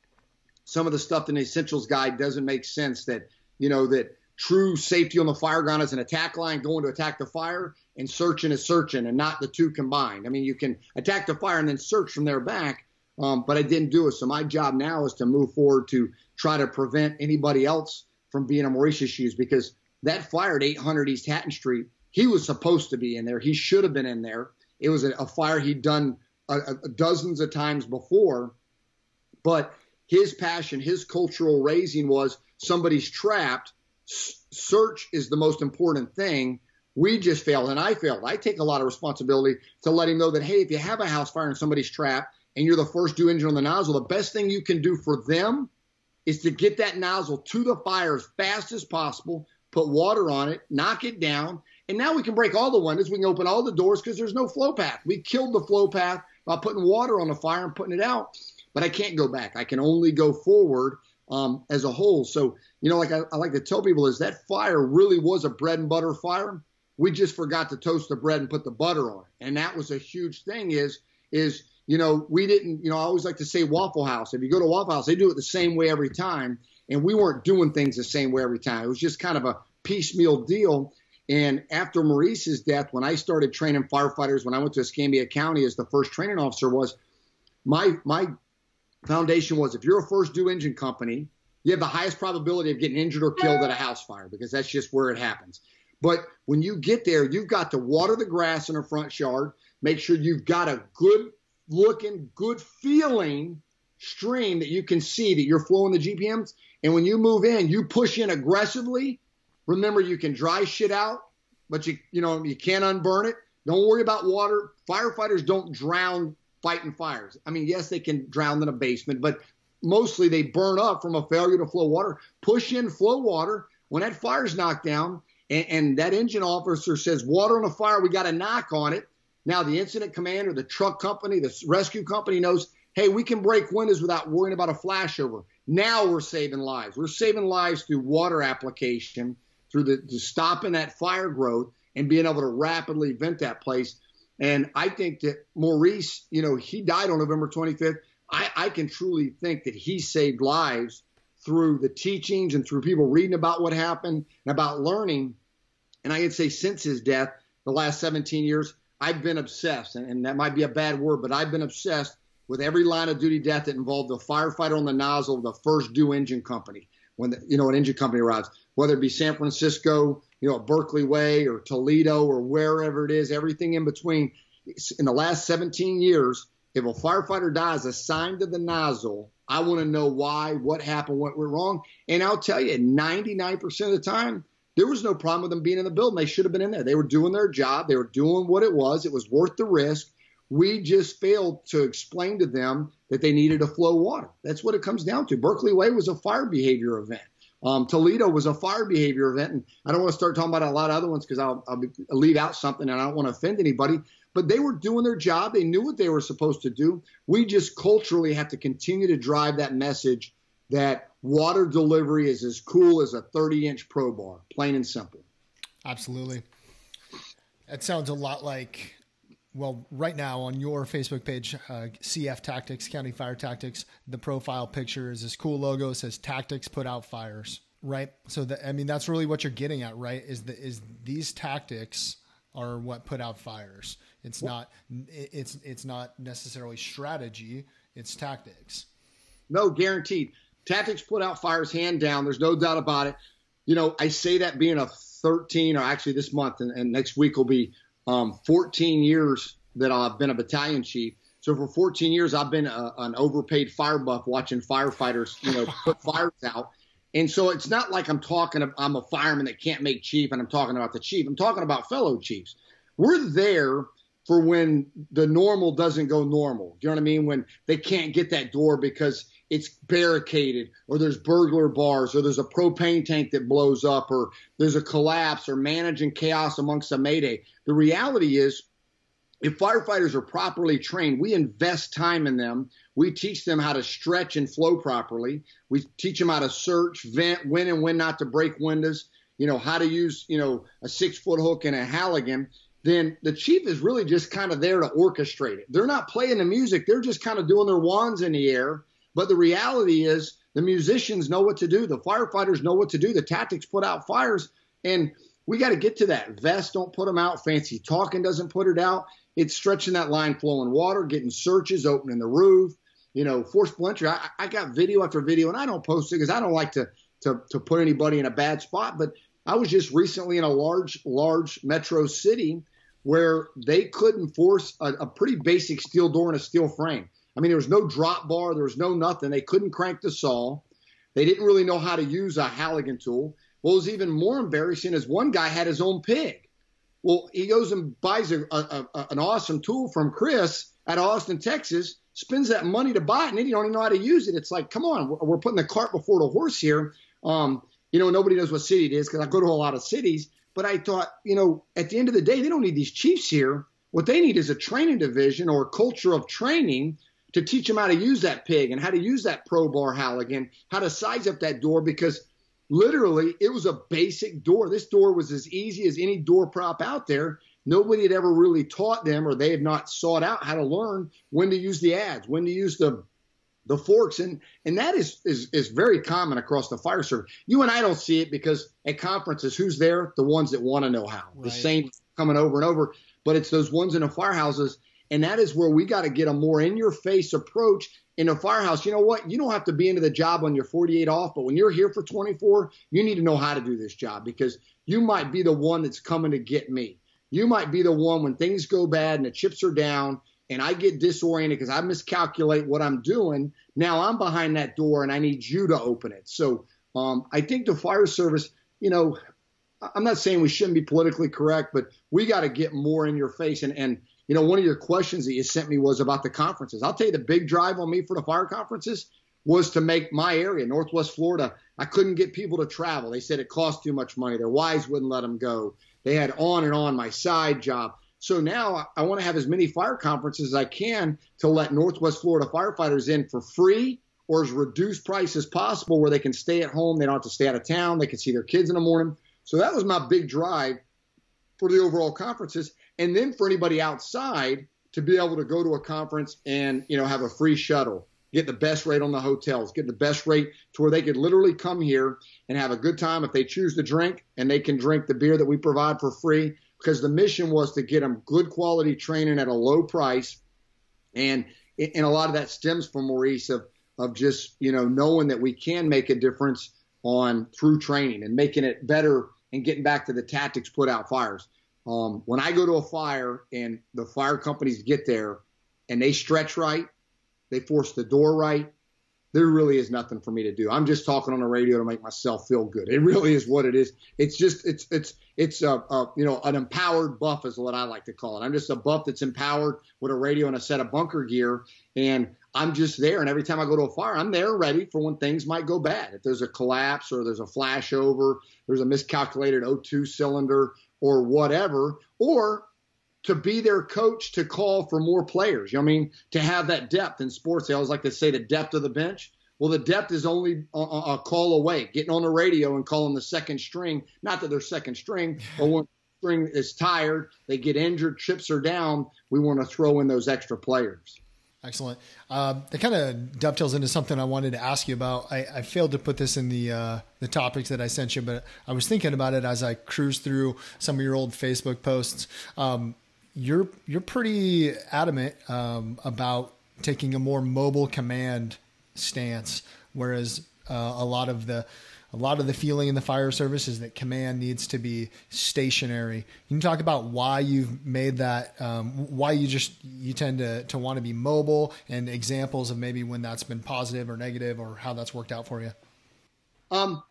some of the stuff in the essentials guide doesn't make sense that, you know, that true safety on the fire ground is an attack line going to attack the fire and searching is searching and not the two combined. I mean, you can attack the fire and then search from their back, um, but I didn't do it. So my job now is to move forward to try to prevent anybody else from being in Maurice's shoes because that fire at 800 East Hatton Street, he was supposed to be in there. He should have been in there. It was a, a fire he'd done a, a dozens of times before, but his passion, his cultural raising was somebody's trapped. Search is the most important thing. We just failed, and I failed. I take a lot of responsibility to let him know that, hey, if you have a house fire and somebody's trapped and you're the first due engine on the nozzle, the best thing you can do for them is to get that nozzle to the fire as fast as possible, put water on it, knock it down, and now we can break all the windows. We can open all the doors because there's no flow path. We killed the flow path by putting water on the fire and putting it out. But I can't go back. I can only go forward um, as a whole. So, you know, like I, I like to tell people is that fire really was a bread and butter fire. We just forgot to toast the bread and put the butter on. And that was a huge thing is, is, you know, we didn't, you know, I always like to say Waffle House. If you go to Waffle House, they do it the same way every time. And we weren't doing things the same way every time. It was just kind of a piecemeal deal. And after Maurice's death, when I started training firefighters, when I went to Escambia County as the first training officer, was my my foundation was if you're a first due engine company, you have the highest probability of getting injured or killed at a house fire because that's just where it happens. But when you get there, you've got to water the grass in a front yard, make sure you've got a good looking, good feeling stream that you can see that you're flowing the GPMs. And when you move in, you push in aggressively Remember, you can dry shit out, but you you know you can't unburn it. Don't worry about water. Firefighters don't drown fighting fires. I mean, yes, they can drown in a basement, but mostly they burn up from a failure to flow water. Push in flow water when that fire's knocked down, and, and that engine officer says water on a fire, we got a knock on it. Now the incident commander, the truck company, the rescue company knows, hey, we can break windows without worrying about a flashover. Now we're saving lives. We're saving lives through water application through the stopping that fire growth and being able to rapidly vent that place. And I think that Maurice, you know, he died on November 25th. I, I can truly think that he saved lives through the teachings and through people reading about what happened and about learning. And I can say since his death, the last 17 years, I've been obsessed, and, and that might be a bad word, but I've been obsessed with every line of duty death that involved a firefighter on the nozzle of the first due engine company when the, you know an engine company arrives whether it be San Francisco, you know, Berkeley Way or Toledo or wherever it is, everything in between. In the last 17 years, if a firefighter dies assigned to the nozzle, I want to know why, what happened, what went wrong. And I'll tell you, 99% of the time, there was no problem with them being in the building. They should have been in there. They were doing their job. They were doing what it was. It was worth the risk. We just failed to explain to them that they needed to flow water. That's what it comes down to. Berkeley Way was a fire behavior event. Um, Toledo was a fire behavior event, and I don't want to start talking about a lot of other ones because I'll, I'll, I'll leave out something and I don't want to offend anybody. But they were doing their job; they knew what they were supposed to do. We just culturally have to continue to drive that message that water delivery is as cool as a 30-inch pro bar, plain and simple. Absolutely. That sounds a lot like well, right now on your Facebook page, uh, CF Tactics, County Fire Tactics, the profile picture is this cool logo. It says Tactics Put Out Fires, right? So, the, I mean, that's really what you're getting at, right? Is the, is these tactics are what put out fires. It's not, it's, it's not necessarily strategy. It's tactics. No, guaranteed. Tactics put out fires hand down. There's no doubt about it. You know, I say that being a 13 or actually this month and, and next week will be um, 14 years that I've been a battalion chief. So for 14 years, I've been a, an overpaid fire buff watching firefighters, you know, put fires out. And so it's not like I'm talking, I'm a fireman that can't make chief and I'm talking about the chief. I'm talking about fellow chiefs. We're there for when the normal doesn't go normal. You know what I mean? When they can't get that door because it's barricaded or there's burglar bars or there's a propane tank that blows up or there's a collapse or managing chaos amongst a mayday. The reality is if firefighters are properly trained, we invest time in them. We teach them how to stretch and flow properly. We teach them how to search, vent, when and when not to break windows, you know, how to use, you know, a six foot hook and a Halligan. Then the chief is really just kind of there to orchestrate it. They're not playing the music. They're just kind of doing their wands in the air. But the reality is the musicians know what to do. The firefighters know what to do. The tactics put out fires. And we got to get to that. Vests don't put them out. Fancy talking doesn't put it out. It's stretching that line, flowing water, getting searches, opening the roof. You know, forcible entry. I, I got video after video, and I don't post it because I don't like to, to to put anybody in a bad spot. But I was just recently in a large, large metro city where they couldn't force a, a pretty basic steel door and a steel frame. I mean, there was no drop bar, there was no nothing. They couldn't crank the saw. They didn't really know how to use a Halligan tool. What was even more embarrassing is one guy had his own pig. Well, he goes and buys a, a, a, an awesome tool from Chris at Austin, Texas, spends that money to buy it, and then don't even know how to use it. It's like, come on, we're putting the cart before the horse here. Um, you know, nobody knows what city it is because I go to a lot of cities. But I thought, you know, at the end of the day, they don't need these chiefs here. What they need is a training division or a culture of training to teach them how to use that pig and how to use that pro bar Halligan, how to size up that door because literally it was a basic door. This door was as easy as any door prop out there. Nobody had ever really taught them or they had not sought out how to learn when to use the adze, when to use the the forks and and that is is is very common across the fire service. You and I don't see it because at conferences, who's there? The ones that want to know how. Right. The same coming over and over, but it's those ones in the firehouses, and that is where we got to get a more in your face approach in a firehouse, you know what? You don't have to be into the job on your 48 off, but when you're here for 24, you need to know how to do this job because you might be the one that's coming to get me. You might be the one when things go bad and the chips are down and I get disoriented because I miscalculate what I'm doing. Now I'm behind that door and I need you to open it. So um, I think the fire service, you know, I'm not saying we shouldn't be politically correct, but we got to get more in your face and, and you know, one of your questions that you sent me was about the conferences. I'll tell you the big drive on me for the fire conferences was to make my area, Northwest Florida. I couldn't get people to travel. They said it cost too much money. Their wives wouldn't let them go. They had on and on my side job. So now I want to have as many fire conferences as I can to let Northwest Florida firefighters in for free or as reduced price as possible where they can stay at home. They don't have to stay out of town. They can see their kids in the morning. So that was my big drive for the overall conferences and then for anybody outside to be able to go to a conference and you know have a free shuttle get the best rate on the hotels get the best rate to where they could literally come here and have a good time if they choose to drink and they can drink the beer that we provide for free. Because the mission was to get them good quality training at a low price. And and a lot of that stems from maurice of of just you know knowing that we can make a difference on through training and making it better and getting back to the tactics put out fires um, when I go to a fire and the fire companies get there and they stretch right, they force the door right, there really is nothing for me to do. I'm just talking on the radio to make myself feel good. It really is what it is. It's just it's it's it's a, a you know an empowered buff is what I like to call it. I'm just a buff that's empowered with a radio and a set of bunker gear, and I'm just there. And every time I go to a fire, I'm there ready for when things might go bad. If there's a collapse or there's a flashover, there's a miscalculated O2 cylinder or whatever, or to be their coach to call for more players. You know what I mean? To have that depth in sports, they always like to say the depth of the bench. Well, the depth is only a, a call away, getting on the radio and calling the second string. Not that they're second string, but when, string is tired, they get injured, chips are down, we want to throw in those extra players. Excellent. Uh, that kind of dovetails into something I wanted to ask you about. I, I failed to put this in the uh, the topics that I sent you, but I was thinking about it as I cruised through some of your old Facebook posts. Um, you're you're pretty adamant um, about taking a more mobile command stance, whereas uh, a lot of the a lot of the feeling in the fire service is that command needs to be stationary. You can talk about why you've made that, um, why you just you tend to to want to be mobile, and examples of maybe when that's been positive or negative, or how that's worked out for you. Um,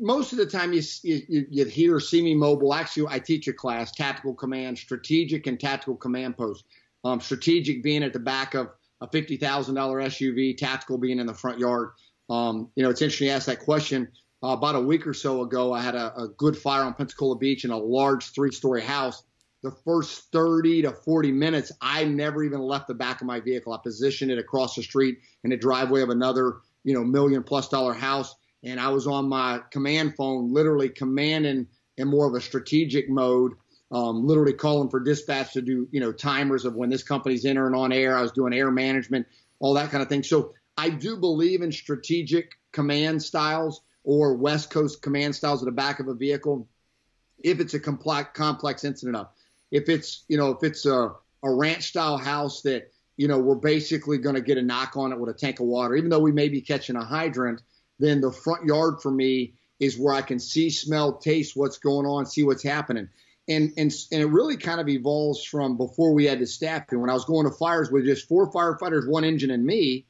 most of the time you, you, you hear see me mobile. Actually, I teach a class, tactical command, strategic and tactical command post. Um, strategic being at the back of a fifty thousand dollar SUV, tactical being in the front yard. Um, you know, it's interesting you ask that question. Uh, about a week or so ago, I had a, a good fire on Pensacola Beach in a large three story house. The first 30 to 40 minutes, I never even left the back of my vehicle. I positioned it across the street in the driveway of another, you know, million plus dollar house. And I was on my command phone, literally commanding in more of a strategic mode, um, literally calling for dispatch to do, you know, timers of when this company's entering on air. I was doing air management, all that kind of thing. So I do believe in strategic command styles or West Coast command styles at the back of a vehicle if it's a complex, complex incident of. If it's, you know, if it's a, a ranch style house that, you know, we're basically going to get a knock on it with a tank of water, even though we may be catching a hydrant, then the front yard for me is where I can see, smell, taste what's going on, see what's happening. And, and, and it really kind of evolves from before we had the staffing. When I was going to fires with just four firefighters, one engine, and me,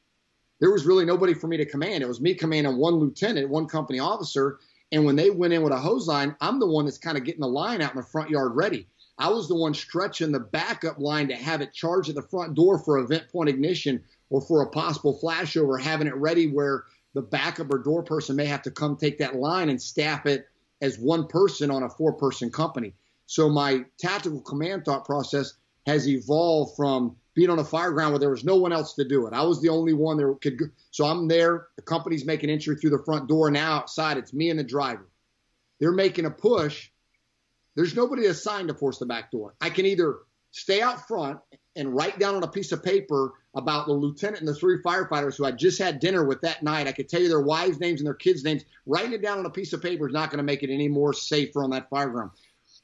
there was really nobody for me to command. It was me commanding one lieutenant, one company officer. And when they went in with a hose line, I'm the one that's kind of getting the line out in the front yard ready. I was the one stretching the backup line to have it charged at the front door for event point ignition or for a possible flashover, having it ready where the backup or door person may have to come take that line and staff it as one person on a four person company. So my tactical command thought process has evolved from being on a fire ground where there was no one else to do it. I was the only one that could. Go. So I'm there. The company's making entry through the front door. Now outside, it's me and the driver. They're making a push. There's nobody assigned to force the back door. I can either stay out front and write down on a piece of paper about the lieutenant and the three firefighters who I just had dinner with that night. I could tell you their wives' names and their kids' names. Writing it down on a piece of paper is not going to make it any more safer on that fire ground.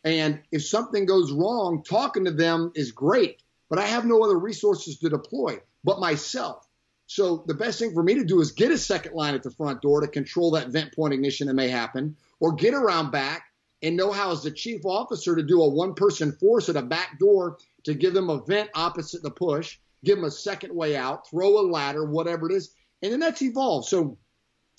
And if something goes wrong, talking to them is great but I have no other resources to deploy but myself. So the best thing for me to do is get a second line at the front door to control that vent point ignition that may happen, or get around back and know how as the chief officer to do a one person force at a back door to give them a vent opposite the push, give them a second way out, throw a ladder, whatever it is. And then that's evolved. So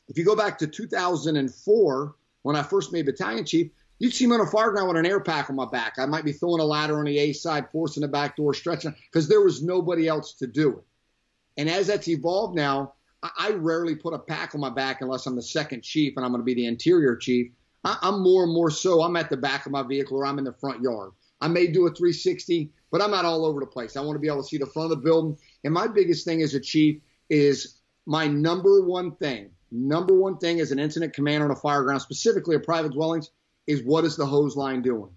if you go back to 2004, when I first made battalion chief, You'd see me on a fire ground with an air pack on my back. I might be throwing a ladder on the A side, forcing the back door, stretching, because there was nobody else to do it. And as that's evolved now, I, rarely put a pack on my back unless I'm the second chief and I'm going to be the interior chief. I'm more and more so. I'm at the back of my vehicle or I'm in the front yard. I may do a 360, but I'm not all over the place. I want to be able to see the front of the building. And my biggest thing as a chief is my number one thing, number one thing as an incident commander on a fire ground, specifically a private dwellings, is what is the hose line doing?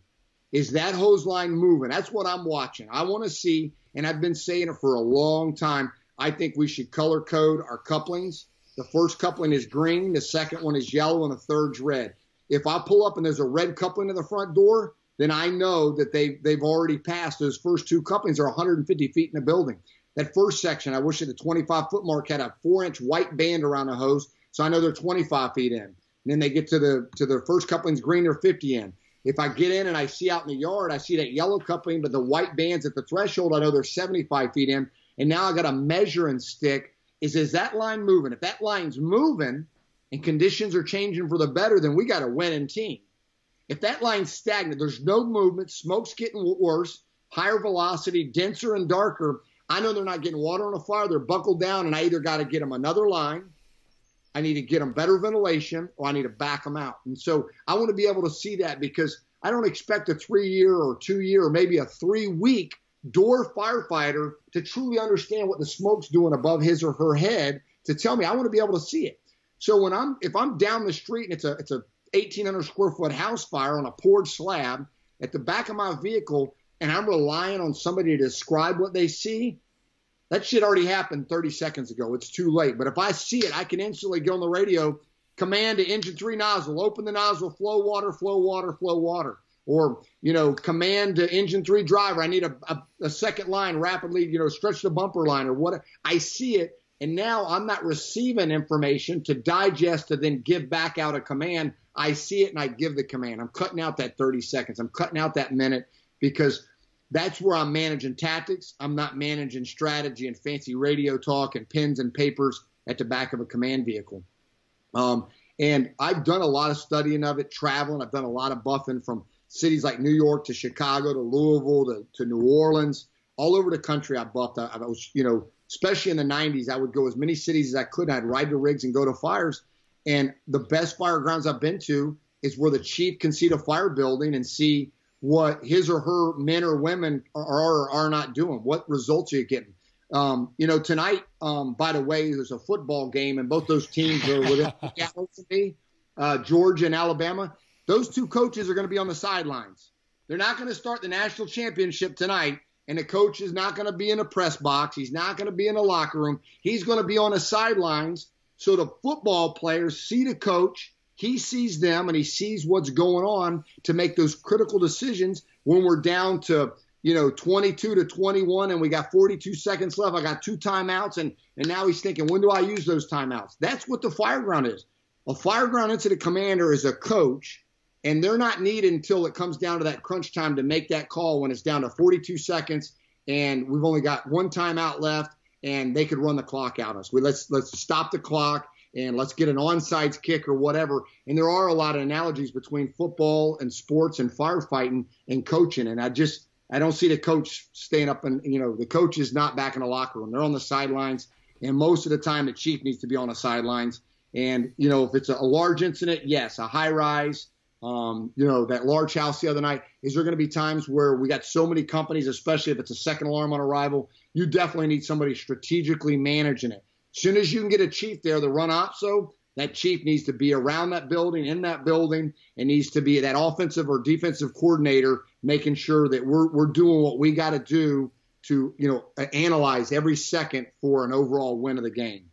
Is that hose line moving? That's what I'm watching. I want to see, and I've been saying it for a long time. I think we should color code our couplings. The first coupling is green, the second one is yellow, and the third's red. If I pull up and there's a red coupling in the front door, then I know that they they've already passed. Those first two couplings are 150 feet in the building. That first section, I wish at the 25 foot mark had a four inch white band around the hose, so I know they're 25 feet in. And then they get to the to the first coupling's green or 50 in. If I get in and I see out in the yard, I see that yellow coupling, but the white bands at the threshold, I know they're 75 feet in. And now I got a measuring stick. Is is that line moving? If that line's moving and conditions are changing for the better, then we got a winning team. If that line's stagnant, there's no movement, smoke's getting worse, higher velocity, denser and darker. I know they're not getting water on the fire. They're buckled down, and I either got to get them another line I need to get them better ventilation or I need to back them out. And so I want to be able to see that because I don't expect a three year or two year or maybe a three week door firefighter to truly understand what the smoke's doing above his or her head to tell me I want to be able to see it. So when I'm if I'm down the street and it's a it's a 1800 square foot house fire on a poured slab at the back of my vehicle and I'm relying on somebody to describe what they see, that shit already happened 30 seconds ago. It's too late. But if I see it, I can instantly go on the radio, command to engine three nozzle, open the nozzle, flow water, flow water, flow water. Or, you know, command to engine three driver, I need a, a, a second line rapidly, you know, stretch the bumper line or what. I see it. And now I'm not receiving information to digest to then give back out a command. I see it and I give the command. I'm cutting out that 30 seconds. I'm cutting out that minute because that's where I'm managing tactics. I'm not managing strategy and fancy radio talk and pens and papers at the back of a command vehicle. Um, and I've done a lot of studying of it, traveling. I've done a lot of buffing from cities like New York to Chicago to Louisville to, to New Orleans, all over the country. I buffed. I, I was, you know, especially in the 90s, I would go as many cities as I could. I'd ride the rigs and go to fires. And the best fire grounds I've been to is where the chief can see the fire building and see what his or her men or women are or are not doing. What results are you getting? Um, you know, tonight, um, by the way, there's a football game, and both those teams are within galaxy, uh, Georgia and Alabama. Those two coaches are going to be on the sidelines. They're not going to start the national championship tonight, and the coach is not going to be in a press box. He's not going to be in a locker room. He's going to be on the sidelines so the football players see the coach he sees them and he sees what's going on to make those critical decisions when we're down to you know 22 to 21 and we got 42 seconds left. I got two timeouts and and now he's thinking when do i use those timeouts? That's what the fire ground is. A fire ground incident commander is a coach and they're not needed until it comes down to that crunch time to make that call when it's down to 42 seconds and we've only got one timeout left and they could run the clock out us. We let's let's stop the clock and let's get an onside kick or whatever. And there are a lot of analogies between football and sports and firefighting and coaching. And I just I don't see the coach staying up and you know the coach is not back in the locker room. They're on the sidelines, and most of the time the chief needs to be on the sidelines. And you know if it's a, large incident, yes, a high rise. Um, you know that large house the other night. Is there going to be times where we got so many companies, especially if it's a second alarm on arrival? You definitely need somebody strategically managing it soon as you can get a chief there, the run opso, that chief needs to be around that building, in that building, and needs to be that offensive or defensive coordinator, making sure that we're we're doing what we got to do to you know analyze every second for an overall win of the game.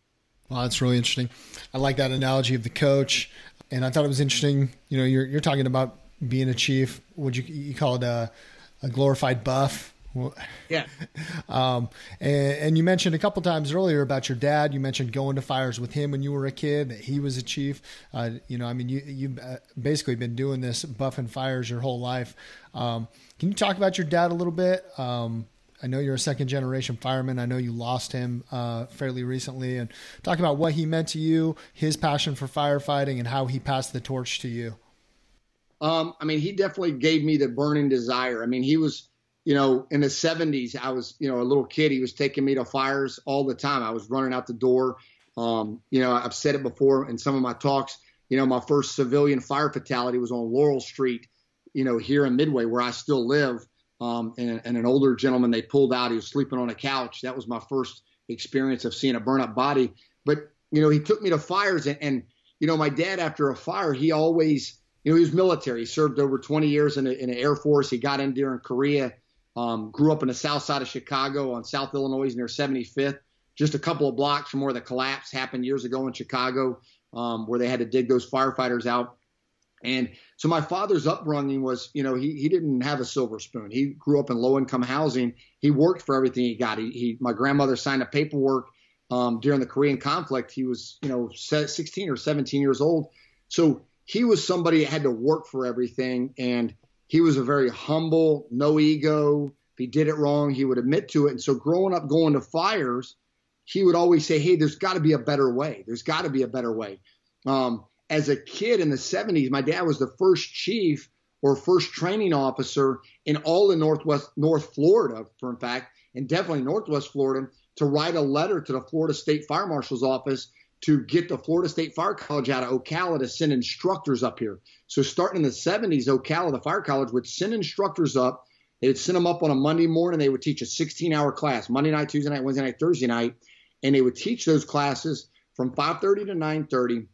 Well, that's really interesting. I like that analogy of the coach, and I thought it was interesting. You know, you're you're talking about being a chief. Would you you call it a, a glorified buff? Yeah. Um, and, and, you mentioned a couple times earlier about your dad. You mentioned going to fires with him when you were a kid. That he was a chief. Uh, you know, I mean, you you've uh, basically been doing this buffing fires your whole life. Um, can you talk about your dad a little bit? Um, I know you're a second generation fireman. I know you lost him uh, fairly recently, and talk about what he meant to you, his passion for firefighting, and how he passed the torch to you. Um, I mean, he definitely gave me the burning desire. I mean, he was you know, in the 70s, I was, you know, a little kid. He was taking me to fires all the time. I was running out the door. Um, you know, I've said it before in some of my talks. You know, my first civilian fire fatality was on Laurel Street, you know, here in Midway, where I still live. Um, and, and an older gentleman they pulled out. He was sleeping on a couch. That was my first experience of seeing a burn up body. But you know, he took me to fires, and, and you know, my dad after a fire, he always, you know, he was military. He served over 20 years in the, in the Air Force. He got in during Korea um, grew up in the south side of Chicago on South Illinois near 75th, just a couple of blocks from where the collapse happened years ago in Chicago, um, where they had to dig those firefighters out. And so my father's upbringing was, you know, he, he didn't have a silver spoon. He grew up in low income housing. He worked for everything he got. He, he my grandmother signed a paperwork um, during the Korean conflict. He was, you know, 16 or 17 years old. So he was somebody that had to work for everything. And he was a very humble, no ego. If he did it wrong, he would admit to it. And so growing up going to fires, he would always say, Hey, there's got to be a better way. There's got to be a better way. Um, as a kid in the 70s, my dad was the first chief or first training officer in all of Northwest, North Florida, for in fact, and definitely Northwest Florida, to write a letter to the Florida State Fire Marshal's office to get the Florida State Fire College out of Ocala to send instructors up here. So starting in the 70s, Ocala, the fire college, would send instructors up. They would send them up on a Monday morning. They would teach a 16-hour class, Monday night, Tuesday night, Wednesday night, Thursday night, and they would teach those classes from 5:30 to 9:30.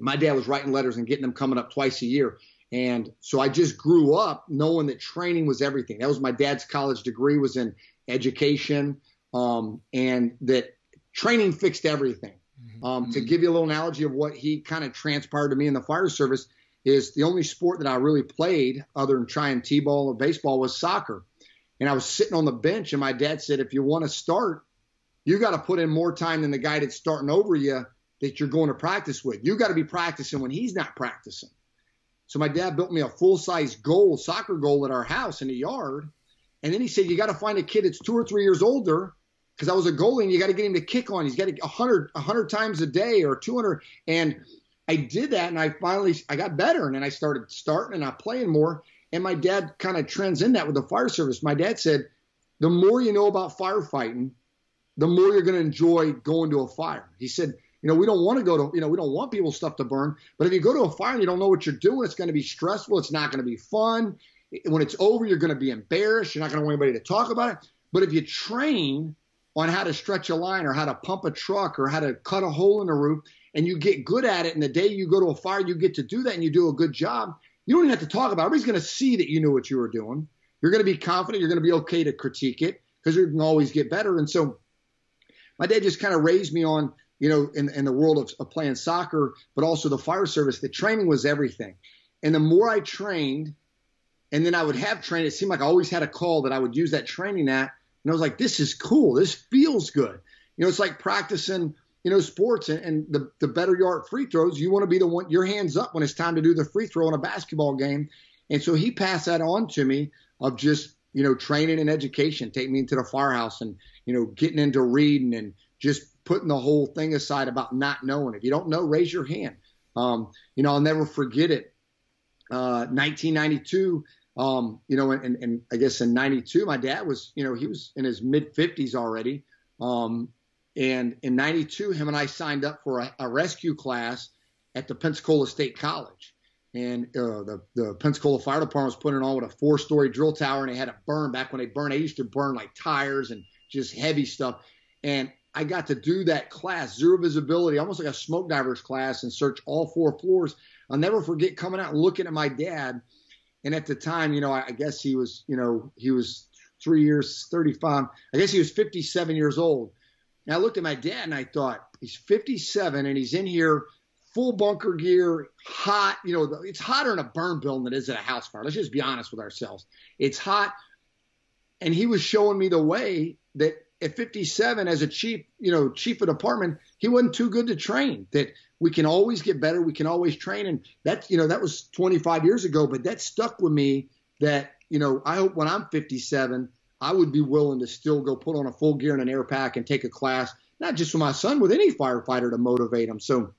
My dad was writing letters and getting them coming up twice a year. And so I just grew up knowing that training was everything. That was my dad's college degree was in education, um, and that training fixed everything. Mm-hmm. Um, to give you a little analogy of what he kind of transpired to me in the fire service is the only sport that I really played other than trying t-ball or baseball was soccer. And I was sitting on the bench and my dad said, if you want to start, you got to put in more time than the guy that's starting over you that you're going to practice with. You got to be practicing when he's not practicing. So my dad built me a full size goal, soccer goal at our house in the yard. And then he said, you got to find a kid that's two or three years older because I was a goalie and you got to get him to kick on. He's got to 100, 100 times a day or 200. And I did that and I finally, I got better and then I started starting and I playing more. And my dad kind of trends in that with the fire service. My dad said, the more you know about firefighting, the more you're going to enjoy going to a fire. He said, you know, we don't want to go to, you know, we don't want people's stuff to burn. But if you go to a fire and you don't know what you're doing, it's going to be stressful. It's not going to be fun. When it's over, you're going to be embarrassed. You're not going to want anybody to talk about it. But if you train on how to stretch a line or how to pump a truck or how to cut a hole in a roof and you get good at it, and the day you go to a fire, you get to do that and you do a good job, you don't even have to talk about it. Everybody's going to see that you knew what you were doing. You're going to be confident. You're going to be okay to critique it because you can always get better. And so my dad just kind of raised me on, you know, in, in the world of, of playing soccer, but also the fire service. The training was everything. And the more I trained, and then I would have training, it seemed like I always had a call that I would use that training at. And I was like, this is cool. This feels good. You know, it's like practicing, you know, sports and, and the, the better you are at free throws, you want to be the one, your hands up when it's time to do the free throw in a basketball game. And so he passed that on to me of just, you know, training and education, take me into the firehouse and, you know, getting into reading and just putting the whole thing aside about not knowing. If you don't know, raise your hand. Um, you know, I'll never forget it. Uh, 1992, um, you know, and, and, I guess in 92, my dad was, you know, he was in his mid 50s already. Um, and in 92, him and I signed up for a, a rescue class at the Pensacola State College. And uh, the, the Pensacola Fire Department was putting on with a four story drill tower and they had to burn back when they burned. They used to burn like tires and just heavy stuff. And I got to do that class, zero visibility, almost like a smoke divers class, and search all four floors. I'll never forget coming out and looking at my dad and at the time, you know, I, I guess he was, you know, he was three years, 35. I guess he was 57 years old. And I looked at my dad and I thought, he's 57 and he's in here full bunker gear, hot. You know, it's hotter in a burn building than it is at a house fire. Let's just be honest with ourselves. It's hot. And he was showing me the way that at 57 as a chief, you know, chief of department, he wasn't too good to train. That we can always get better, we can always train, and that you know that was 25 years ago, but that stuck with me. That you know, I hope when I'm 57, I would be willing to still go put on a full gear and an air pack and take a class, not just for my son, with any firefighter to motivate him. So,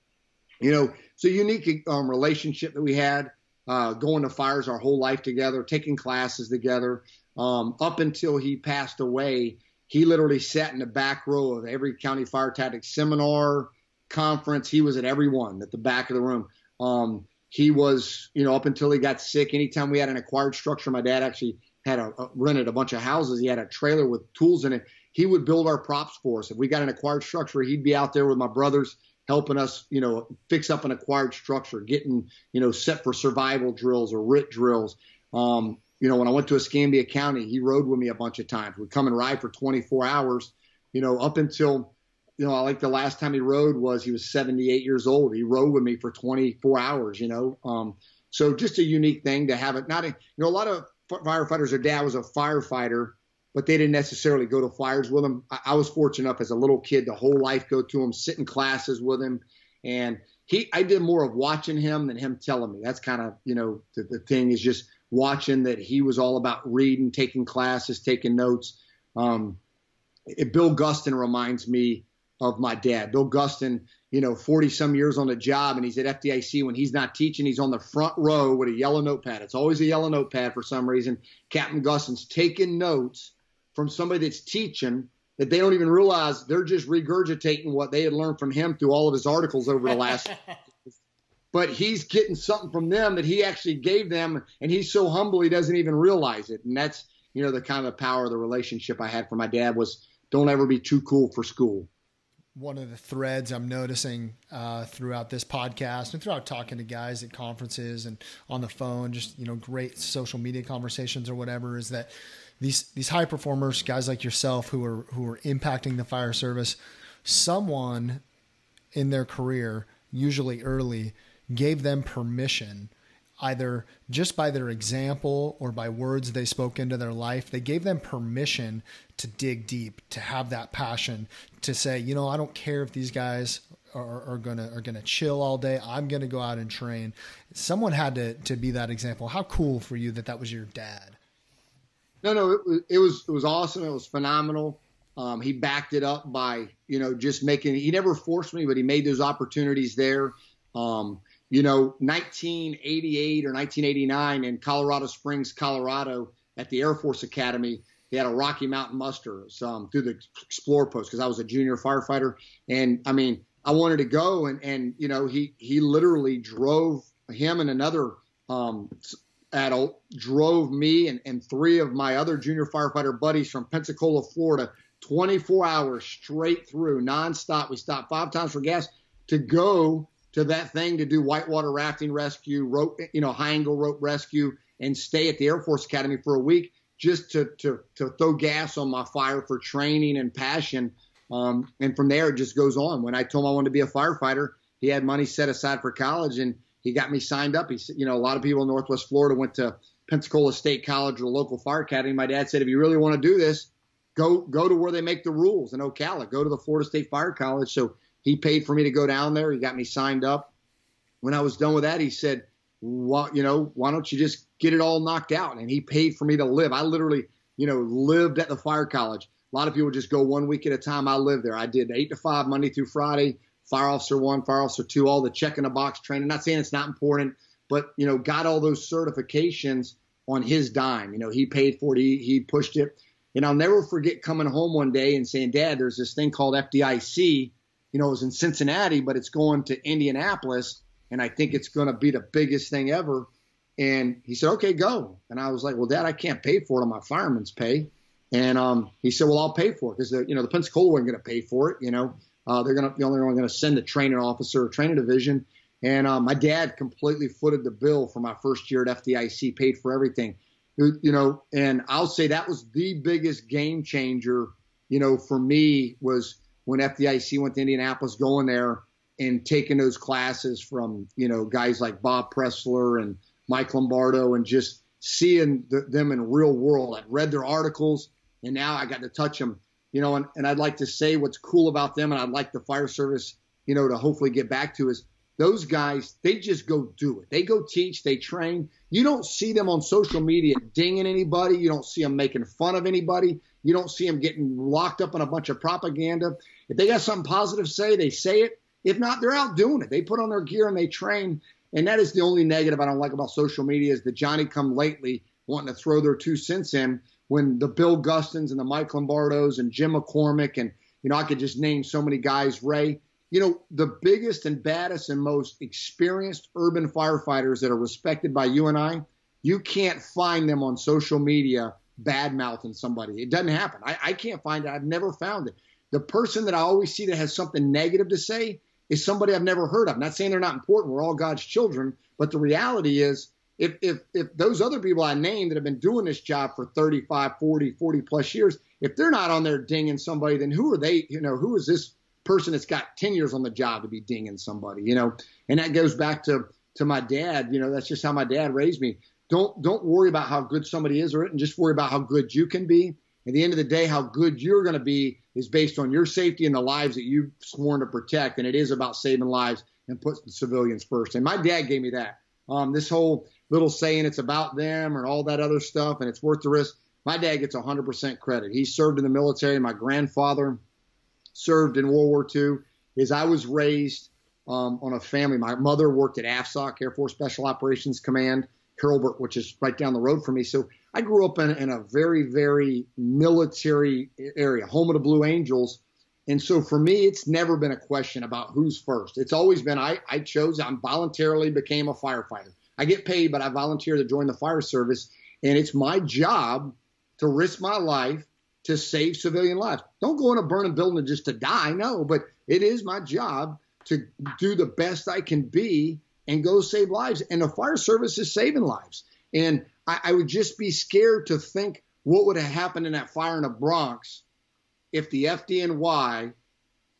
you know, it's a unique um, relationship that we had. Uh, going to fires our whole life together, taking classes together, um, up until he passed away he literally sat in the back row of every county fire tactics seminar, conference. He was at every one at the back of the room. Um, he was, you know, up until he got sick. Anytime we had an acquired structure, my dad actually had a, a rented a bunch of houses. He had a trailer with tools in it. He would build our props for us. If we got an acquired structure, he'd be out there with my brothers helping us, you know, fix up an acquired structure, getting, you know, set for survival drills or RIT drills. Um, you know, when I went to Escambia County, he rode with me a bunch of times. We'd come and ride for 24 hours, you know, up until, you know, I like the last time he rode was he was 78 years old. He rode with me for 24 hours, you know. Um, so just a unique thing to have it. Not, a, you know, a lot of firefighters, their dad was a firefighter, but they didn't necessarily go to fires with him. I, I was fortunate enough as a little kid, to whole life go to him, sit in classes with him. And he, I did more of watching him than him telling me. That's kind of, you know, the, the thing is just watching that he was all about reading, taking classes, taking notes. Um, it, Bill Gustin reminds me of my dad. Bill Gustin, you know, 40 some years on the job, and he's at FDIC when he's not teaching. He's on the front row with a yellow notepad. It's always a yellow notepad for some reason. Captain Gustin's taking notes from somebody that's teaching that they don't even realize they're just regurgitating what they had learned from him through all of his articles over the last but he's getting something from them that he actually gave them, and he's so humble he doesn't even realize it. And that's you know the kind of the power of the relationship I had for my dad was don't ever be too cool for school. one of the threads I'm noticing uh, throughout this podcast and throughout talking to guys at conferences and on the phone, just you know, great social media conversations or whatever, is that these these high performers, guys like yourself, who are who are impacting the fire service, someone in their career, usually early, gave them permission either just by their example or by words they spoke into their life, they gave them permission to dig deep, to have that passion, to say, you know, I don't care if these guys are, are gonna are gonna chill all day. I'm gonna go out and train. Someone had to to be that example. How cool for you that that was your dad. No, no, it was it was, it was awesome. It was phenomenal. Um, he backed it up by you know just making. He never forced me, but he made those opportunities there. Um, you know, 1988 or 1989 in Colorado Springs, Colorado, at the Air Force Academy, they had a Rocky Mountain muster um, through the Explorer Post because I was a junior firefighter, and I mean, I wanted to go, and and you know, he he literally drove him and another um, adult drove me and, and three of my other junior firefighter buddies from Pensacola, Florida, 24 hours straight through, nonstop. We stopped five times for gas to go to that thing to do whitewater rafting rescue, rope, you know, high angle rope rescue, and stay at the Air Force Academy for a week just to to to throw gas on my fire for training and passion. Um, and from there, it just goes on. When I told him I wanted to be a firefighter, he had money set aside for college, and he got me signed up. He you know, a lot of people in Northwest Florida went to Pensacola State College or the local fire academy. My dad said, if you really want to do this, go go to where they make the rules in Ocala. Go to the Florida State Fire College. So he paid for me to go down there. He got me signed up. When I was done with that, he said, well, you know, why don't you just get it all knocked out? And he paid for me to live. I literally, you know, lived at the fire college. A lot of people just go one week at a time. I lived there. I did eight to five Monday through Friday, fire officer one, fire officer two, all the check in the box training. Not saying it's not important, but you know, got all those certifications on his dime. You know, he paid for it. He, he pushed it. And I'll never forget coming home one day and saying, Dad, there's this thing called FDIC you know, it was in Cincinnati, but it's going to Indianapolis, and I think it's going to be the biggest thing ever. And he said, okay, go. And I was like, well, Dad, I can't pay for it on my fireman's pay. And um, he said, well, I'll pay for it because the you know the Pensacola wasn't going to pay for it. You know, uh, they're going to the only going to send a training officer, or training division. And uh, my dad completely footed the bill for my first year at FDIC, paid for everything. You know, and I'll say that was the biggest game changer. You know, for me was when FDIC went to Indianapolis, going there and taking those classes from you know guys like Bob Pressler and Mike Lombardo, and just seeing the, them in real world. I'd read their articles, and now I got to touch them. You know, and, and I'd like to say what's cool about them, and I'd like the fire service, you know, to hopefully get back to is those guys. They just go do it. They go teach. They train. You don't see them on social media dinging anybody. You don't see them making fun of anybody. You don't see them getting locked up in a bunch of propaganda. If they got something positive to say, they say it. If not, they're out doing it. They put on their gear and they train. And that is the only negative I don't like about social media is the Johnny come lately wanting to throw their two cents in when the Bill Gustins and the Mike Lombardos and Jim McCormick and you know I could just name so many guys. Ray, you know the biggest and baddest and most experienced urban firefighters that are respected by you and I, you can't find them on social media bad mouthing somebody. It doesn't happen. I, I can't find it. I've never found it. The person that I always see that has something negative to say is somebody I've never heard of. I'm not saying they're not important. We're all God's children. But the reality is, if, if, if those other people I named that have been doing this job for 35, 40, 40 plus years, if they're not on there dinging somebody, then who are they? You know, who is this person that's got 10 years on the job to be dinging somebody, you know? And that goes back to, to my dad. You know, that's just how my dad raised me don't don't worry about how good somebody is or it, and just worry about how good you can be. At the end of the day, how good you're going to be is based on your safety and the lives that you've sworn to protect, and it is about saving lives and putting civilians first. And my dad gave me that. Um, this whole little saying it's about them and all that other stuff, and it's worth the risk. My dad gets 100% credit. He served in the military. My grandfather served in World War II. Is I was raised um, on a family. My mother worked at AFSOC, Air Force Special Operations Command. Hurlburt, which is right down the road from me. So I grew up in, in a very, very military area, home of the Blue Angels. And so for me, it's never been a question about who's first. It's always been I, I chose, I voluntarily became a firefighter. I get paid, but I volunteer to join the fire service. And it's my job to risk my life to save civilian lives. Don't go in a burning building just to die, no, but it is my job to do the best I can be and go save lives. And the fire service is saving lives. And I, I would just be scared to think what would have happened in that fire in the Bronx if the FDNY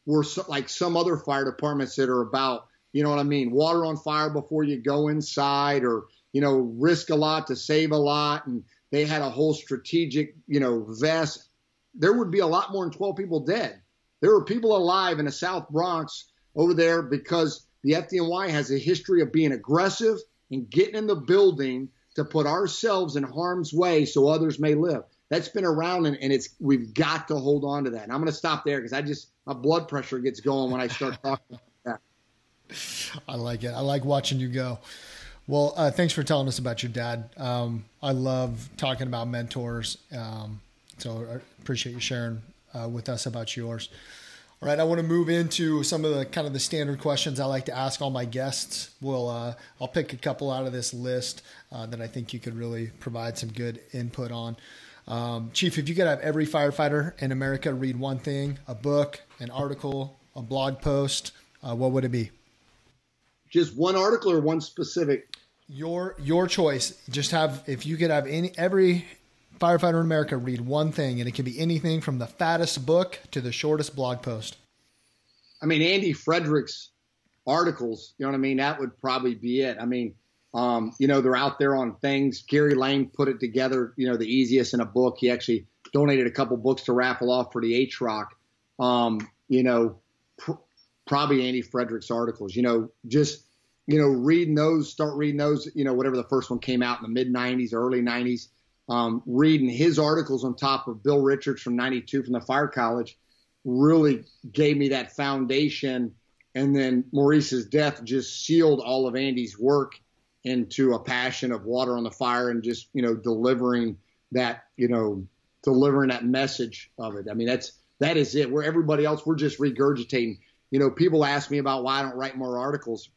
were so, like some other fire departments that are about, you know what I mean, water on fire before you go inside or, you know, risk a lot to save a lot. And they had a whole strategic, you know, vest. There would be a lot more than 12 people dead. There were people alive in the South Bronx over there because the FDNY has a history of being aggressive and getting in the building to put ourselves in harm's way so others may live. That's been around and, and it's we've got to hold on to that. And I'm going to stop there because I just my blood pressure gets going when I start talking. About that. I like it. I like watching you go. Well, uh, thanks for telling us about your dad. Um, I love talking about mentors. Um, so I appreciate you sharing uh, with us about yours. All right, I want to move into some of the kind of the standard questions I like to ask all my guests. We'll uh, I'll pick a couple out of this list uh, that I think you could really provide some good input on. Um, Chief, if you could have every firefighter in America read one thing, a book, an article, a blog post, uh, what would it be? Just one article or one specific? Your your choice. Just have if you could have any every firefighter in America read one thing, and it can be anything from the fattest book to the shortest blog post. I mean, Andy Fredericks' articles, you know what I mean? That would probably be it. I mean, um, you know, they're out there on things. Gary Lane put it together, you know, the easiest in a book. He actually donated a couple books to raffle off for the H Rock. Um, you know, pr- probably Andy Fredericks' articles, you know, just, you know, reading those, start reading those, you know, whatever the first one came out in the mid 90s, early 90s um, reading his articles on top of Bill Richards from 92 from the Fire College really gave me that foundation. And then Maurice's death just sealed all of Andy's work into a passion of water on the fire and just, you know, delivering that, you know, delivering that message of it. I mean, that's, that is it. Where everybody else, we're just regurgitating. You know, people ask me about why I don't write more articles.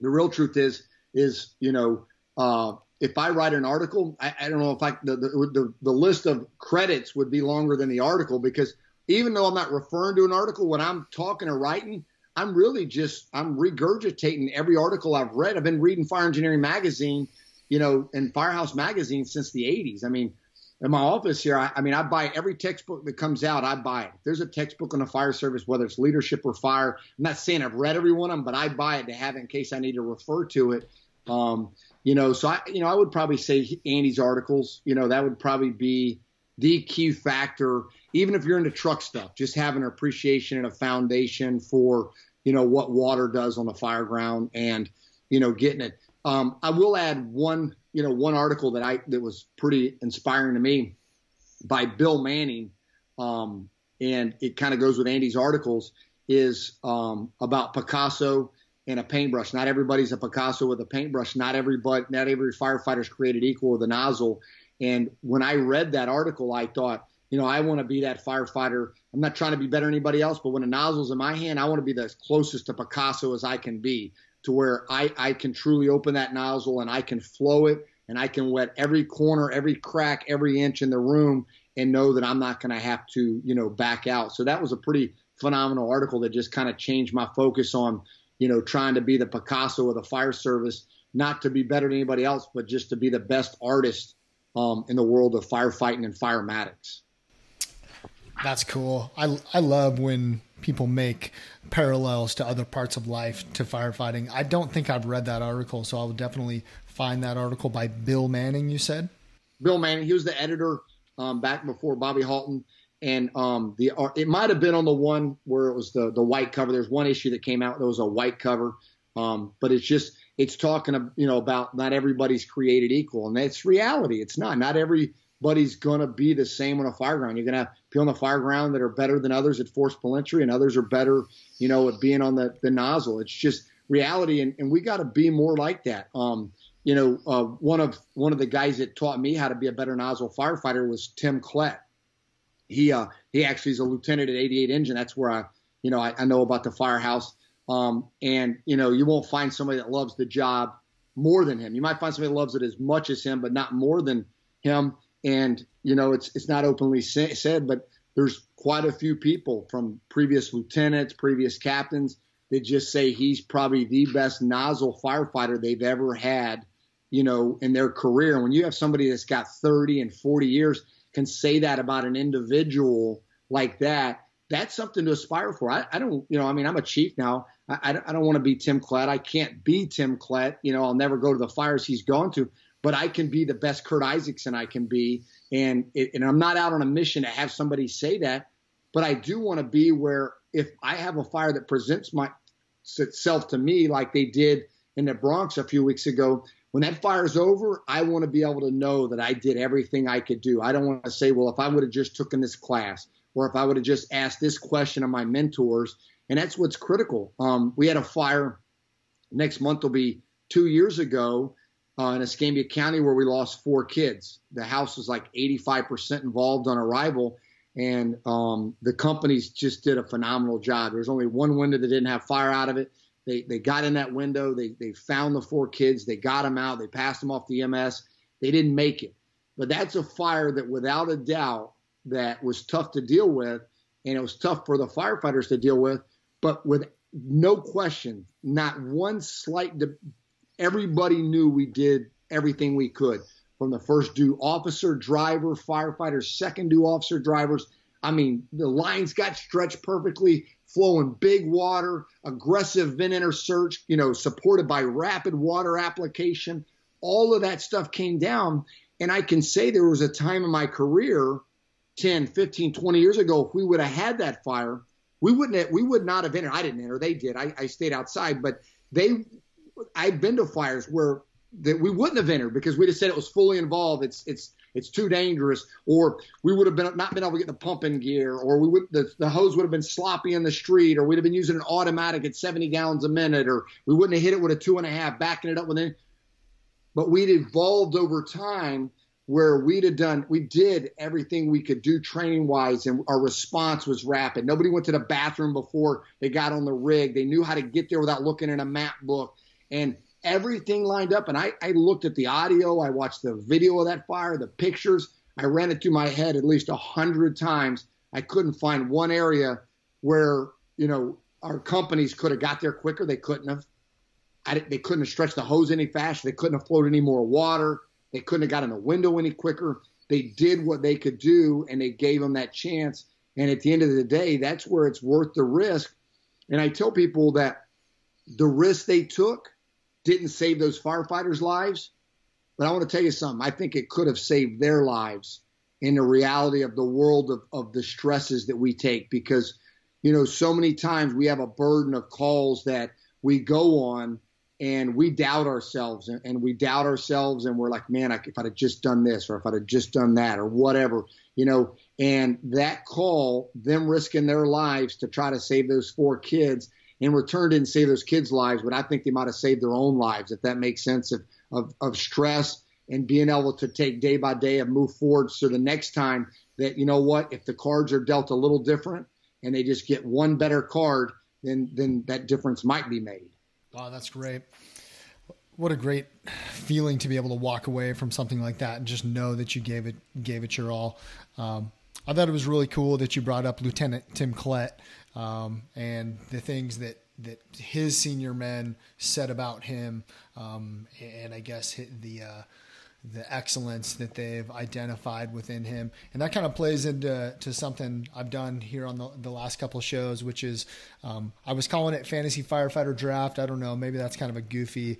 The real truth is, is, you know, uh, if I write an article, I, I don't know if I the, the, the list of credits would be longer than the article because even though I'm not referring to an article when I'm talking or writing, I'm really just I'm regurgitating every article I've read. I've been reading Fire Engineering magazine, you know, and Firehouse magazine since the 80s. I mean, in my office here, I, I mean, I buy every textbook that comes out. I buy it. If there's a textbook on the fire service, whether it's leadership or fire. I'm not saying I've read every one of them, but I buy it to have it in case I need to refer to it. Um, you know, so I, you know, I would probably say Andy's articles, you know, that would probably be the key factor, even if you're into truck stuff, just having an appreciation and a foundation for, you know, what water does on the fire ground and, you know, getting it. Um, I will add one, you know, one article that I, that was pretty inspiring to me by Bill Manning. Um, and it kind of goes with Andy's articles is, um, about Picasso and a paintbrush. Not everybody's a Picasso with a paintbrush. Not everybody, not every firefighter's created equal with a nozzle. And when I read that article, I thought, you know, I want to be that firefighter. I'm not trying to be better than anybody else, but when a nozzle's in my hand, I want to be the closest to Picasso as I can be, to where I, I can truly open that nozzle and I can flow it and I can wet every corner, every crack, every inch in the room and know that I'm not going to have to, you know, back out. So that was a pretty phenomenal article that just kind of changed my focus on you know, trying to be the Picasso of the fire service, not to be better than anybody else, but just to be the best artist um, in the world of firefighting and firematics. That's cool. I, I love when people make parallels to other parts of life to firefighting. I don't think I've read that article, so I will definitely find that article by Bill Manning, you said? Bill Manning. He was the editor um, back before Bobby Halton and um, the uh, it might have been on the one where it was the the white cover. There's one issue that came out that was a white cover, um, but it's just it's talking you know about not everybody's created equal, and that's reality. It's not. Not everybody's gonna be the same on a fire ground. You're gonna have people on the fire ground that are better than others at forced pull entry, and others are better, you know, at being on the the nozzle. It's just reality, and, and we got to be more like that. Um, you know, uh, one of one of the guys that taught me how to be a better nozzle firefighter was Tim Klett he uh, he actually is a lieutenant at 88 Engine. That's where I you know I, I know about the firehouse. Um, and you know you won't find somebody that loves the job more than him. You might find somebody that loves it as much as him, but not more than him. And you know it's it's not openly say, said, but there's quite a few people from previous lieutenants, previous captains that just say he's probably the best nozzle firefighter they've ever had, you know, in their career. And when you have somebody that's got 30 and 40 years can say that about an individual like that, that's something to aspire for. I, I don't, you know, I mean, I'm a chief now. I, I, I don't want to be Tim Klett. I can't be Tim Klett. You know, I'll never go to the fires he's gone to, but I can be the best Kurt Isaacson I can be. And, it, and I'm not out on a mission to have somebody say that, but I do want to be where if I have a fire that presents my, itself to me like they did in the Bronx a few weeks ago. When that fire's over, I want to be able to know that I did everything I could do. I don't want to say, well, if I would have just taken this class, or if I would have just asked this question of my mentors, and that's what's critical. Um, we had a fire next month will be two years ago uh, in Escambia County where we lost four kids. The house was like 85% involved on arrival, and um, the companies just did a phenomenal job. There was only one window that didn't have fire out of it. They they got in that window. They they found the four kids. They got them out. They passed them off the EMS. They didn't make it, but that's a fire that without a doubt that was tough to deal with, and it was tough for the firefighters to deal with. But with no question, not one slight. De- everybody knew we did everything we could from the first due officer, driver, firefighters, second due officer, drivers. I mean, the lines got stretched perfectly, flowing big water, aggressive vent search, you know, supported by rapid water application. All of that stuff came down. And I can say there was a time in my career, 10, 15, 20 years ago, if we would have had that fire, we wouldn't have, we would not have entered. I didn't enter, they did. I, I stayed outside, but they I've been to fires where that we wouldn't have entered because we'd have said it was fully involved. It's it's it's too dangerous, or we would have been not been able to get the pumping gear, or we would the, the hose would have been sloppy in the street, or we'd have been using an automatic at 70 gallons a minute, or we wouldn't have hit it with a two and a half, backing it up with it. But we'd evolved over time where we'd have done, we did everything we could do training wise, and our response was rapid. Nobody went to the bathroom before they got on the rig. They knew how to get there without looking in a map book. And everything lined up. And I, I looked at the audio, I watched the video of that fire, the pictures. I ran it through my head at least a hundred times. I couldn't find one area where you know our companies could have got there quicker. They couldn't have. I, they couldn't have stretched the hose any faster. They couldn't have flowed any more water. They couldn't have gotten the window any quicker. They did what they could do, and they gave them that chance. And at the end of the day, that's where it's worth the risk. And I tell people that the risk they took didn't save those firefighters' lives. But I want to tell you something. I think it could have saved their lives in the reality of the world of, of the stresses that we take because, you know, so many times we have a burden of calls that we go on and we doubt ourselves and, and we doubt ourselves and we're like, man, I, if I'd have just done this or if I'd have just done that or whatever, you know, and that call, them risking their lives to try to save those four kids in return didn't save those kids' lives, but I think they might have saved their own lives, if that makes sense of, of, of stress and being able to take day by day and move forward. So the next time that, you know what, if the cards are dealt a little different and they just get one better card, then, then that difference might be made. Wow, that's great. What a great feeling to be able to walk away from something like that and just know that you gave it gave it your all. Um, I thought it was really cool that you brought up Lieutenant Tim Klett um, and the things that that his senior men said about him, um, and I guess the uh, the excellence that they've identified within him, and that kind of plays into to something I've done here on the, the last couple shows, which is um, I was calling it fantasy firefighter draft. I don't know, maybe that's kind of a goofy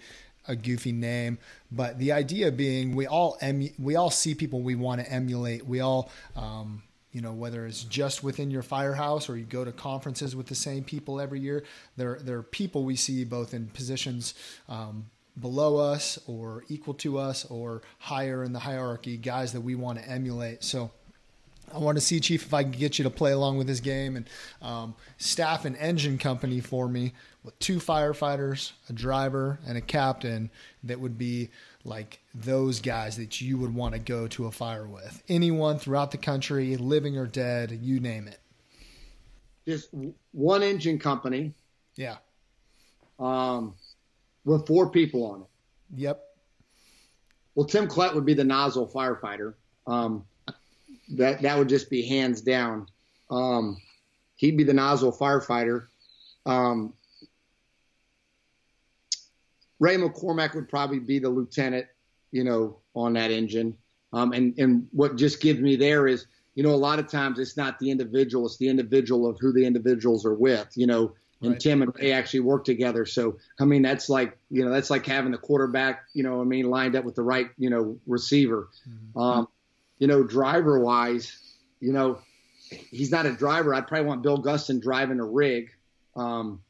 a goofy name, but the idea being we all emu- we all see people we want to emulate. We all um, you know whether it's just within your firehouse or you go to conferences with the same people every year there there are people we see both in positions um, below us or equal to us or higher in the hierarchy guys that we want to emulate. So I want to see, Chief, if I can get you to play along with this game and um, staff an engine company for me with two firefighters, a driver, and a captain that would be like those guys that you would want to go to a fire with. Anyone throughout the country, living or dead, you name it. Just one engine company. Yeah. Um, with four people on it. Yep. Well, Tim Klett would be the nozzle firefighter. Um, that that would just be hands down. Um, he'd be the nozzle firefighter. Um, Ray McCormack would probably be the lieutenant, you know, on that engine. Um, and and what just gives me there is, you know, a lot of times it's not the individual, it's the individual of who the individuals are with. You know, and Right. Tim and Ray actually work together. So I mean, that's like you know, that's like having the quarterback, you know, I mean, lined up with the right, you know, receiver. Um, you know, driver wise, you know, he's not a driver. I'd probably want Bill Gustin driving a rig, um,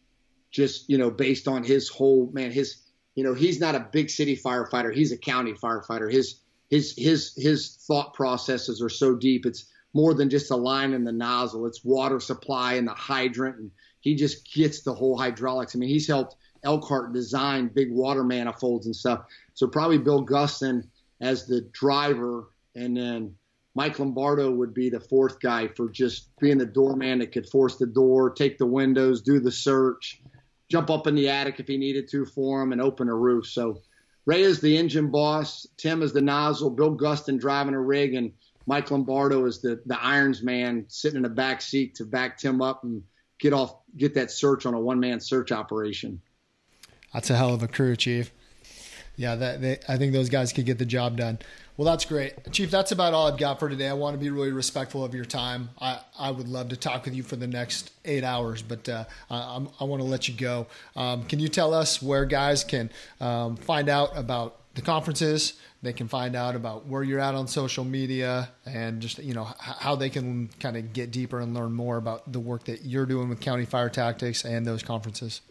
just you know, based on his whole man. His, you know, he's not a big city firefighter. He's a county firefighter. His his his his thought processes are so deep. It's more than just a line in the nozzle. It's water supply and the hydrant, and he just gets the whole hydraulics. I mean, he's helped Elkhart design big water manifolds and stuff. So probably Bill Gustin as the driver, and then Mike Lombardo would be the fourth guy for just being the doorman that could force the door, take the windows, do the search, jump up in the attic if he needed to for him, and open a roof. So Ray is the engine boss, Tim is the nozzle, Bill Gustin driving a rig, and Mike Lombardo is the the irons man sitting in the back seat to back Tim up and get off get that search on a one man search operation. That's a hell of a crew, Chief. Yeah, that they, I think those guys could get the job done. Well, that's great, Chief. That's about all I've got for today. I want to be really respectful of your time. I, I would love to talk with you for the next eight hours, but uh, I, I want to let you go. Um, can you tell us where guys can um, find out about the conferences? They can find out about where you're at on social media and just you know how they can kind of get deeper and learn more about the work that you're doing with County Fire Tactics and those conferences.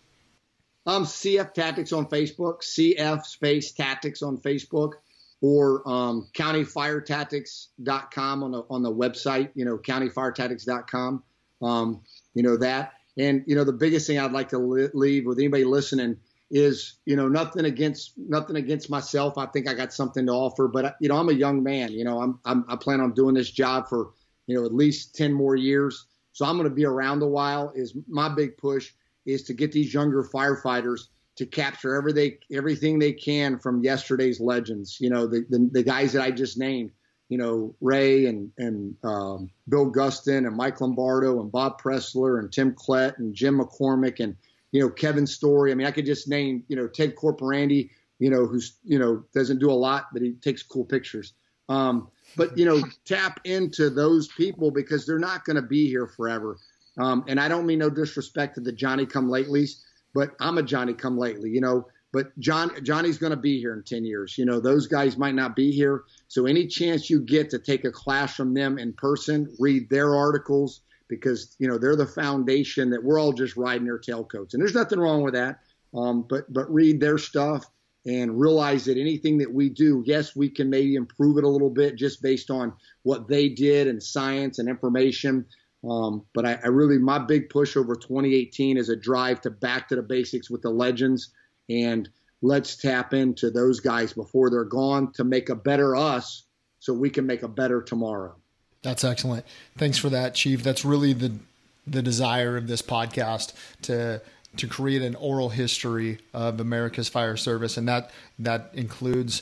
Um, CF Tactics on Facebook, CF Space Tactics on Facebook, or um, countyfiretactics.com on the on the website. You know, countyfiretactics.com. Um, you know that, and you know the biggest thing I'd like to li- leave with anybody listening is you know nothing against nothing against myself. I think I got something to offer, but you know I'm a young man. You know I'm, I'm I plan on doing this job for you know at least ten more years, so I'm going to be around a while. Is my big push is to get these younger firefighters to capture every they, everything they can from yesterday's legends. You know, the, the, the guys that I just named, you know, Ray and, and um, Bill Gustin and Mike Lombardo and Bob Pressler and Tim Klett and Jim McCormick and, you know, Kevin Story. I mean, I could just name, you know, Ted Corporandy, you know, who's, you know, doesn't do a lot, but he takes cool pictures. Um, but, you know, tap into those people because they're not going to be here forever. Um, and I don't mean no disrespect to the Johnny come latelys, but I'm a Johnny come lately, you know. But John Johnny's going to be here in 10 years. You know, those guys might not be here. So any chance you get to take a class from them in person, read their articles because you know they're the foundation that we're all just riding their tailcoats, and there's nothing wrong with that. Um, but but read their stuff and realize that anything that we do, yes, we can maybe improve it a little bit just based on what they did and science and information. Um, but I, I, really, my big push over 2018 is a drive to back to the basics with the legends and let's tap into those guys before they're gone to make a better us so we can make a better tomorrow. That's excellent. Thanks for that, Chief. That's really the the desire of this podcast to to create an oral history of America's fire service, and that that includes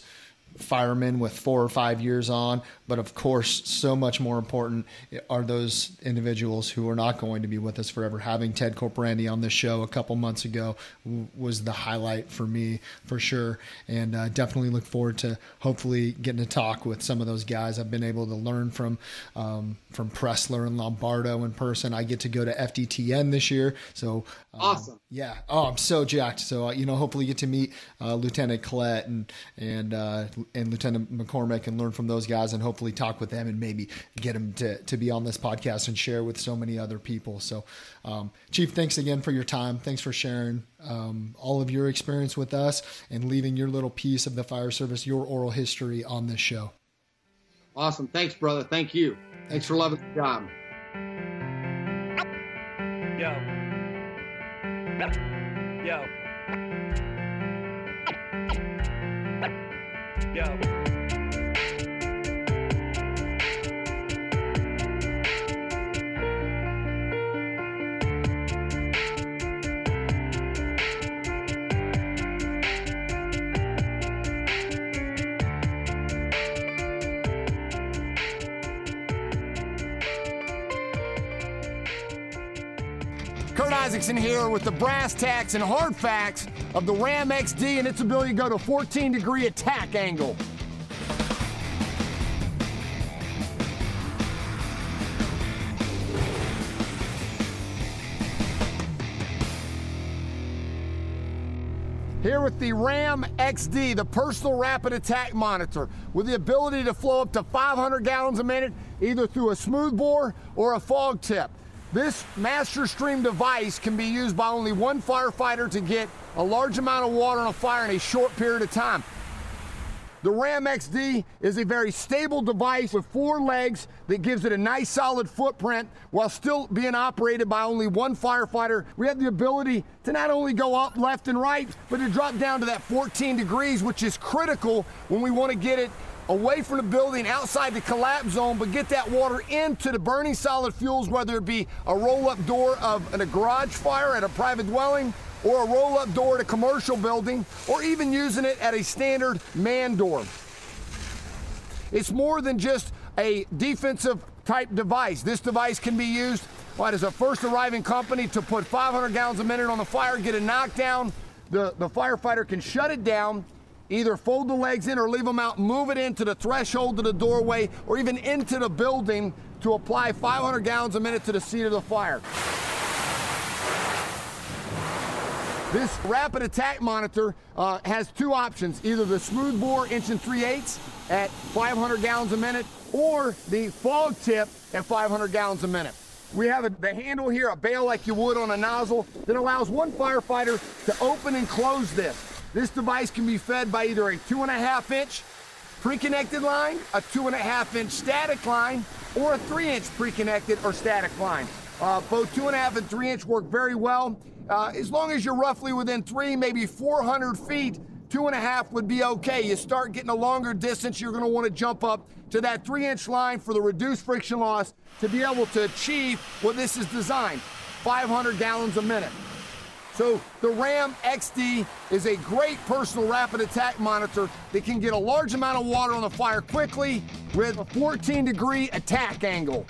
firemen with four or five years on. But of course, so much more important are those individuals who are not going to be with us forever. Having Ted Corporandy on this show a couple months ago w- was the highlight for me for sure, and uh, definitely look forward to hopefully getting to talk with some of those guys. I've been able to learn from um, from Pressler and Lombardo in person. I get to go to FDTN this year, so um, awesome. Yeah. Oh, I'm so jacked. So uh, you know, hopefully get to meet uh, Lieutenant Klett and and uh, and Lieutenant McCormack and learn from those guys and hopefully talk with them and maybe get them to, to be on this podcast and share with so many other people. So, um, Chief, thanks again for your time. Thanks for sharing um, all of your experience with us and leaving your little piece of the fire service, your oral history on this show. Awesome. Thanks, brother. Thank you. Thanks for loving the job. Yo. Yo. Yo. Isaacson here with the brass tacks and hard facts of the Ram XD and its ability to go to 14 degree attack angle. Here with the Ram XD, the personal rapid attack monitor, with the ability to flow up to 500 gallons a minute, either through a smooth bore or a fog tip. This master stream device can be used by only one firefighter to get a large amount of water on a fire in a short period of time. The Ram XD is a very stable device with four legs that gives it a nice solid footprint while still being operated by only one firefighter. We have the ability to not only go up left and right, but to drop down to that 14 degrees, which is critical when we want to get it away from the building outside the collapse zone, but get that water into the burning solid fuels, whether it be a roll up door of a garage fire at a private dwelling or a roll up door at a commercial building, or even using it at a standard man door. It's more than just a defensive type device. This device can be used what, as a first arriving company to put 500 gallons a minute on the fire, get a knockdown. The, the firefighter can shut it down, either fold the legs in or leave them out, move it into the threshold of the doorway, or even into the building to apply 500 gallons a minute to the seat of the fire. This rapid attack monitor uh, has two options, either the smooth bore inch and 3 eighths at 500 gallons a minute or the fog tip at 500 gallons a minute. We have a, the handle here, a bail like you would on a nozzle that allows one firefighter to open and close this. This device can be fed by either a two and a half inch pre-connected line, a two and a half inch static line, or a three inch pre-connected or static line. Uh, both two and a half and three inch work very well. Uh, as long as you're roughly within three, maybe 400 feet, two and a half would be okay. You start getting a longer distance, you're want to jump up to that three inch line for the reduced friction loss to be able to achieve what this is designed 500 gallons a minute. So the Ram XD is a great personal rapid attack monitor that can get a large amount of water on the fire quickly with a 14 degree attack angle.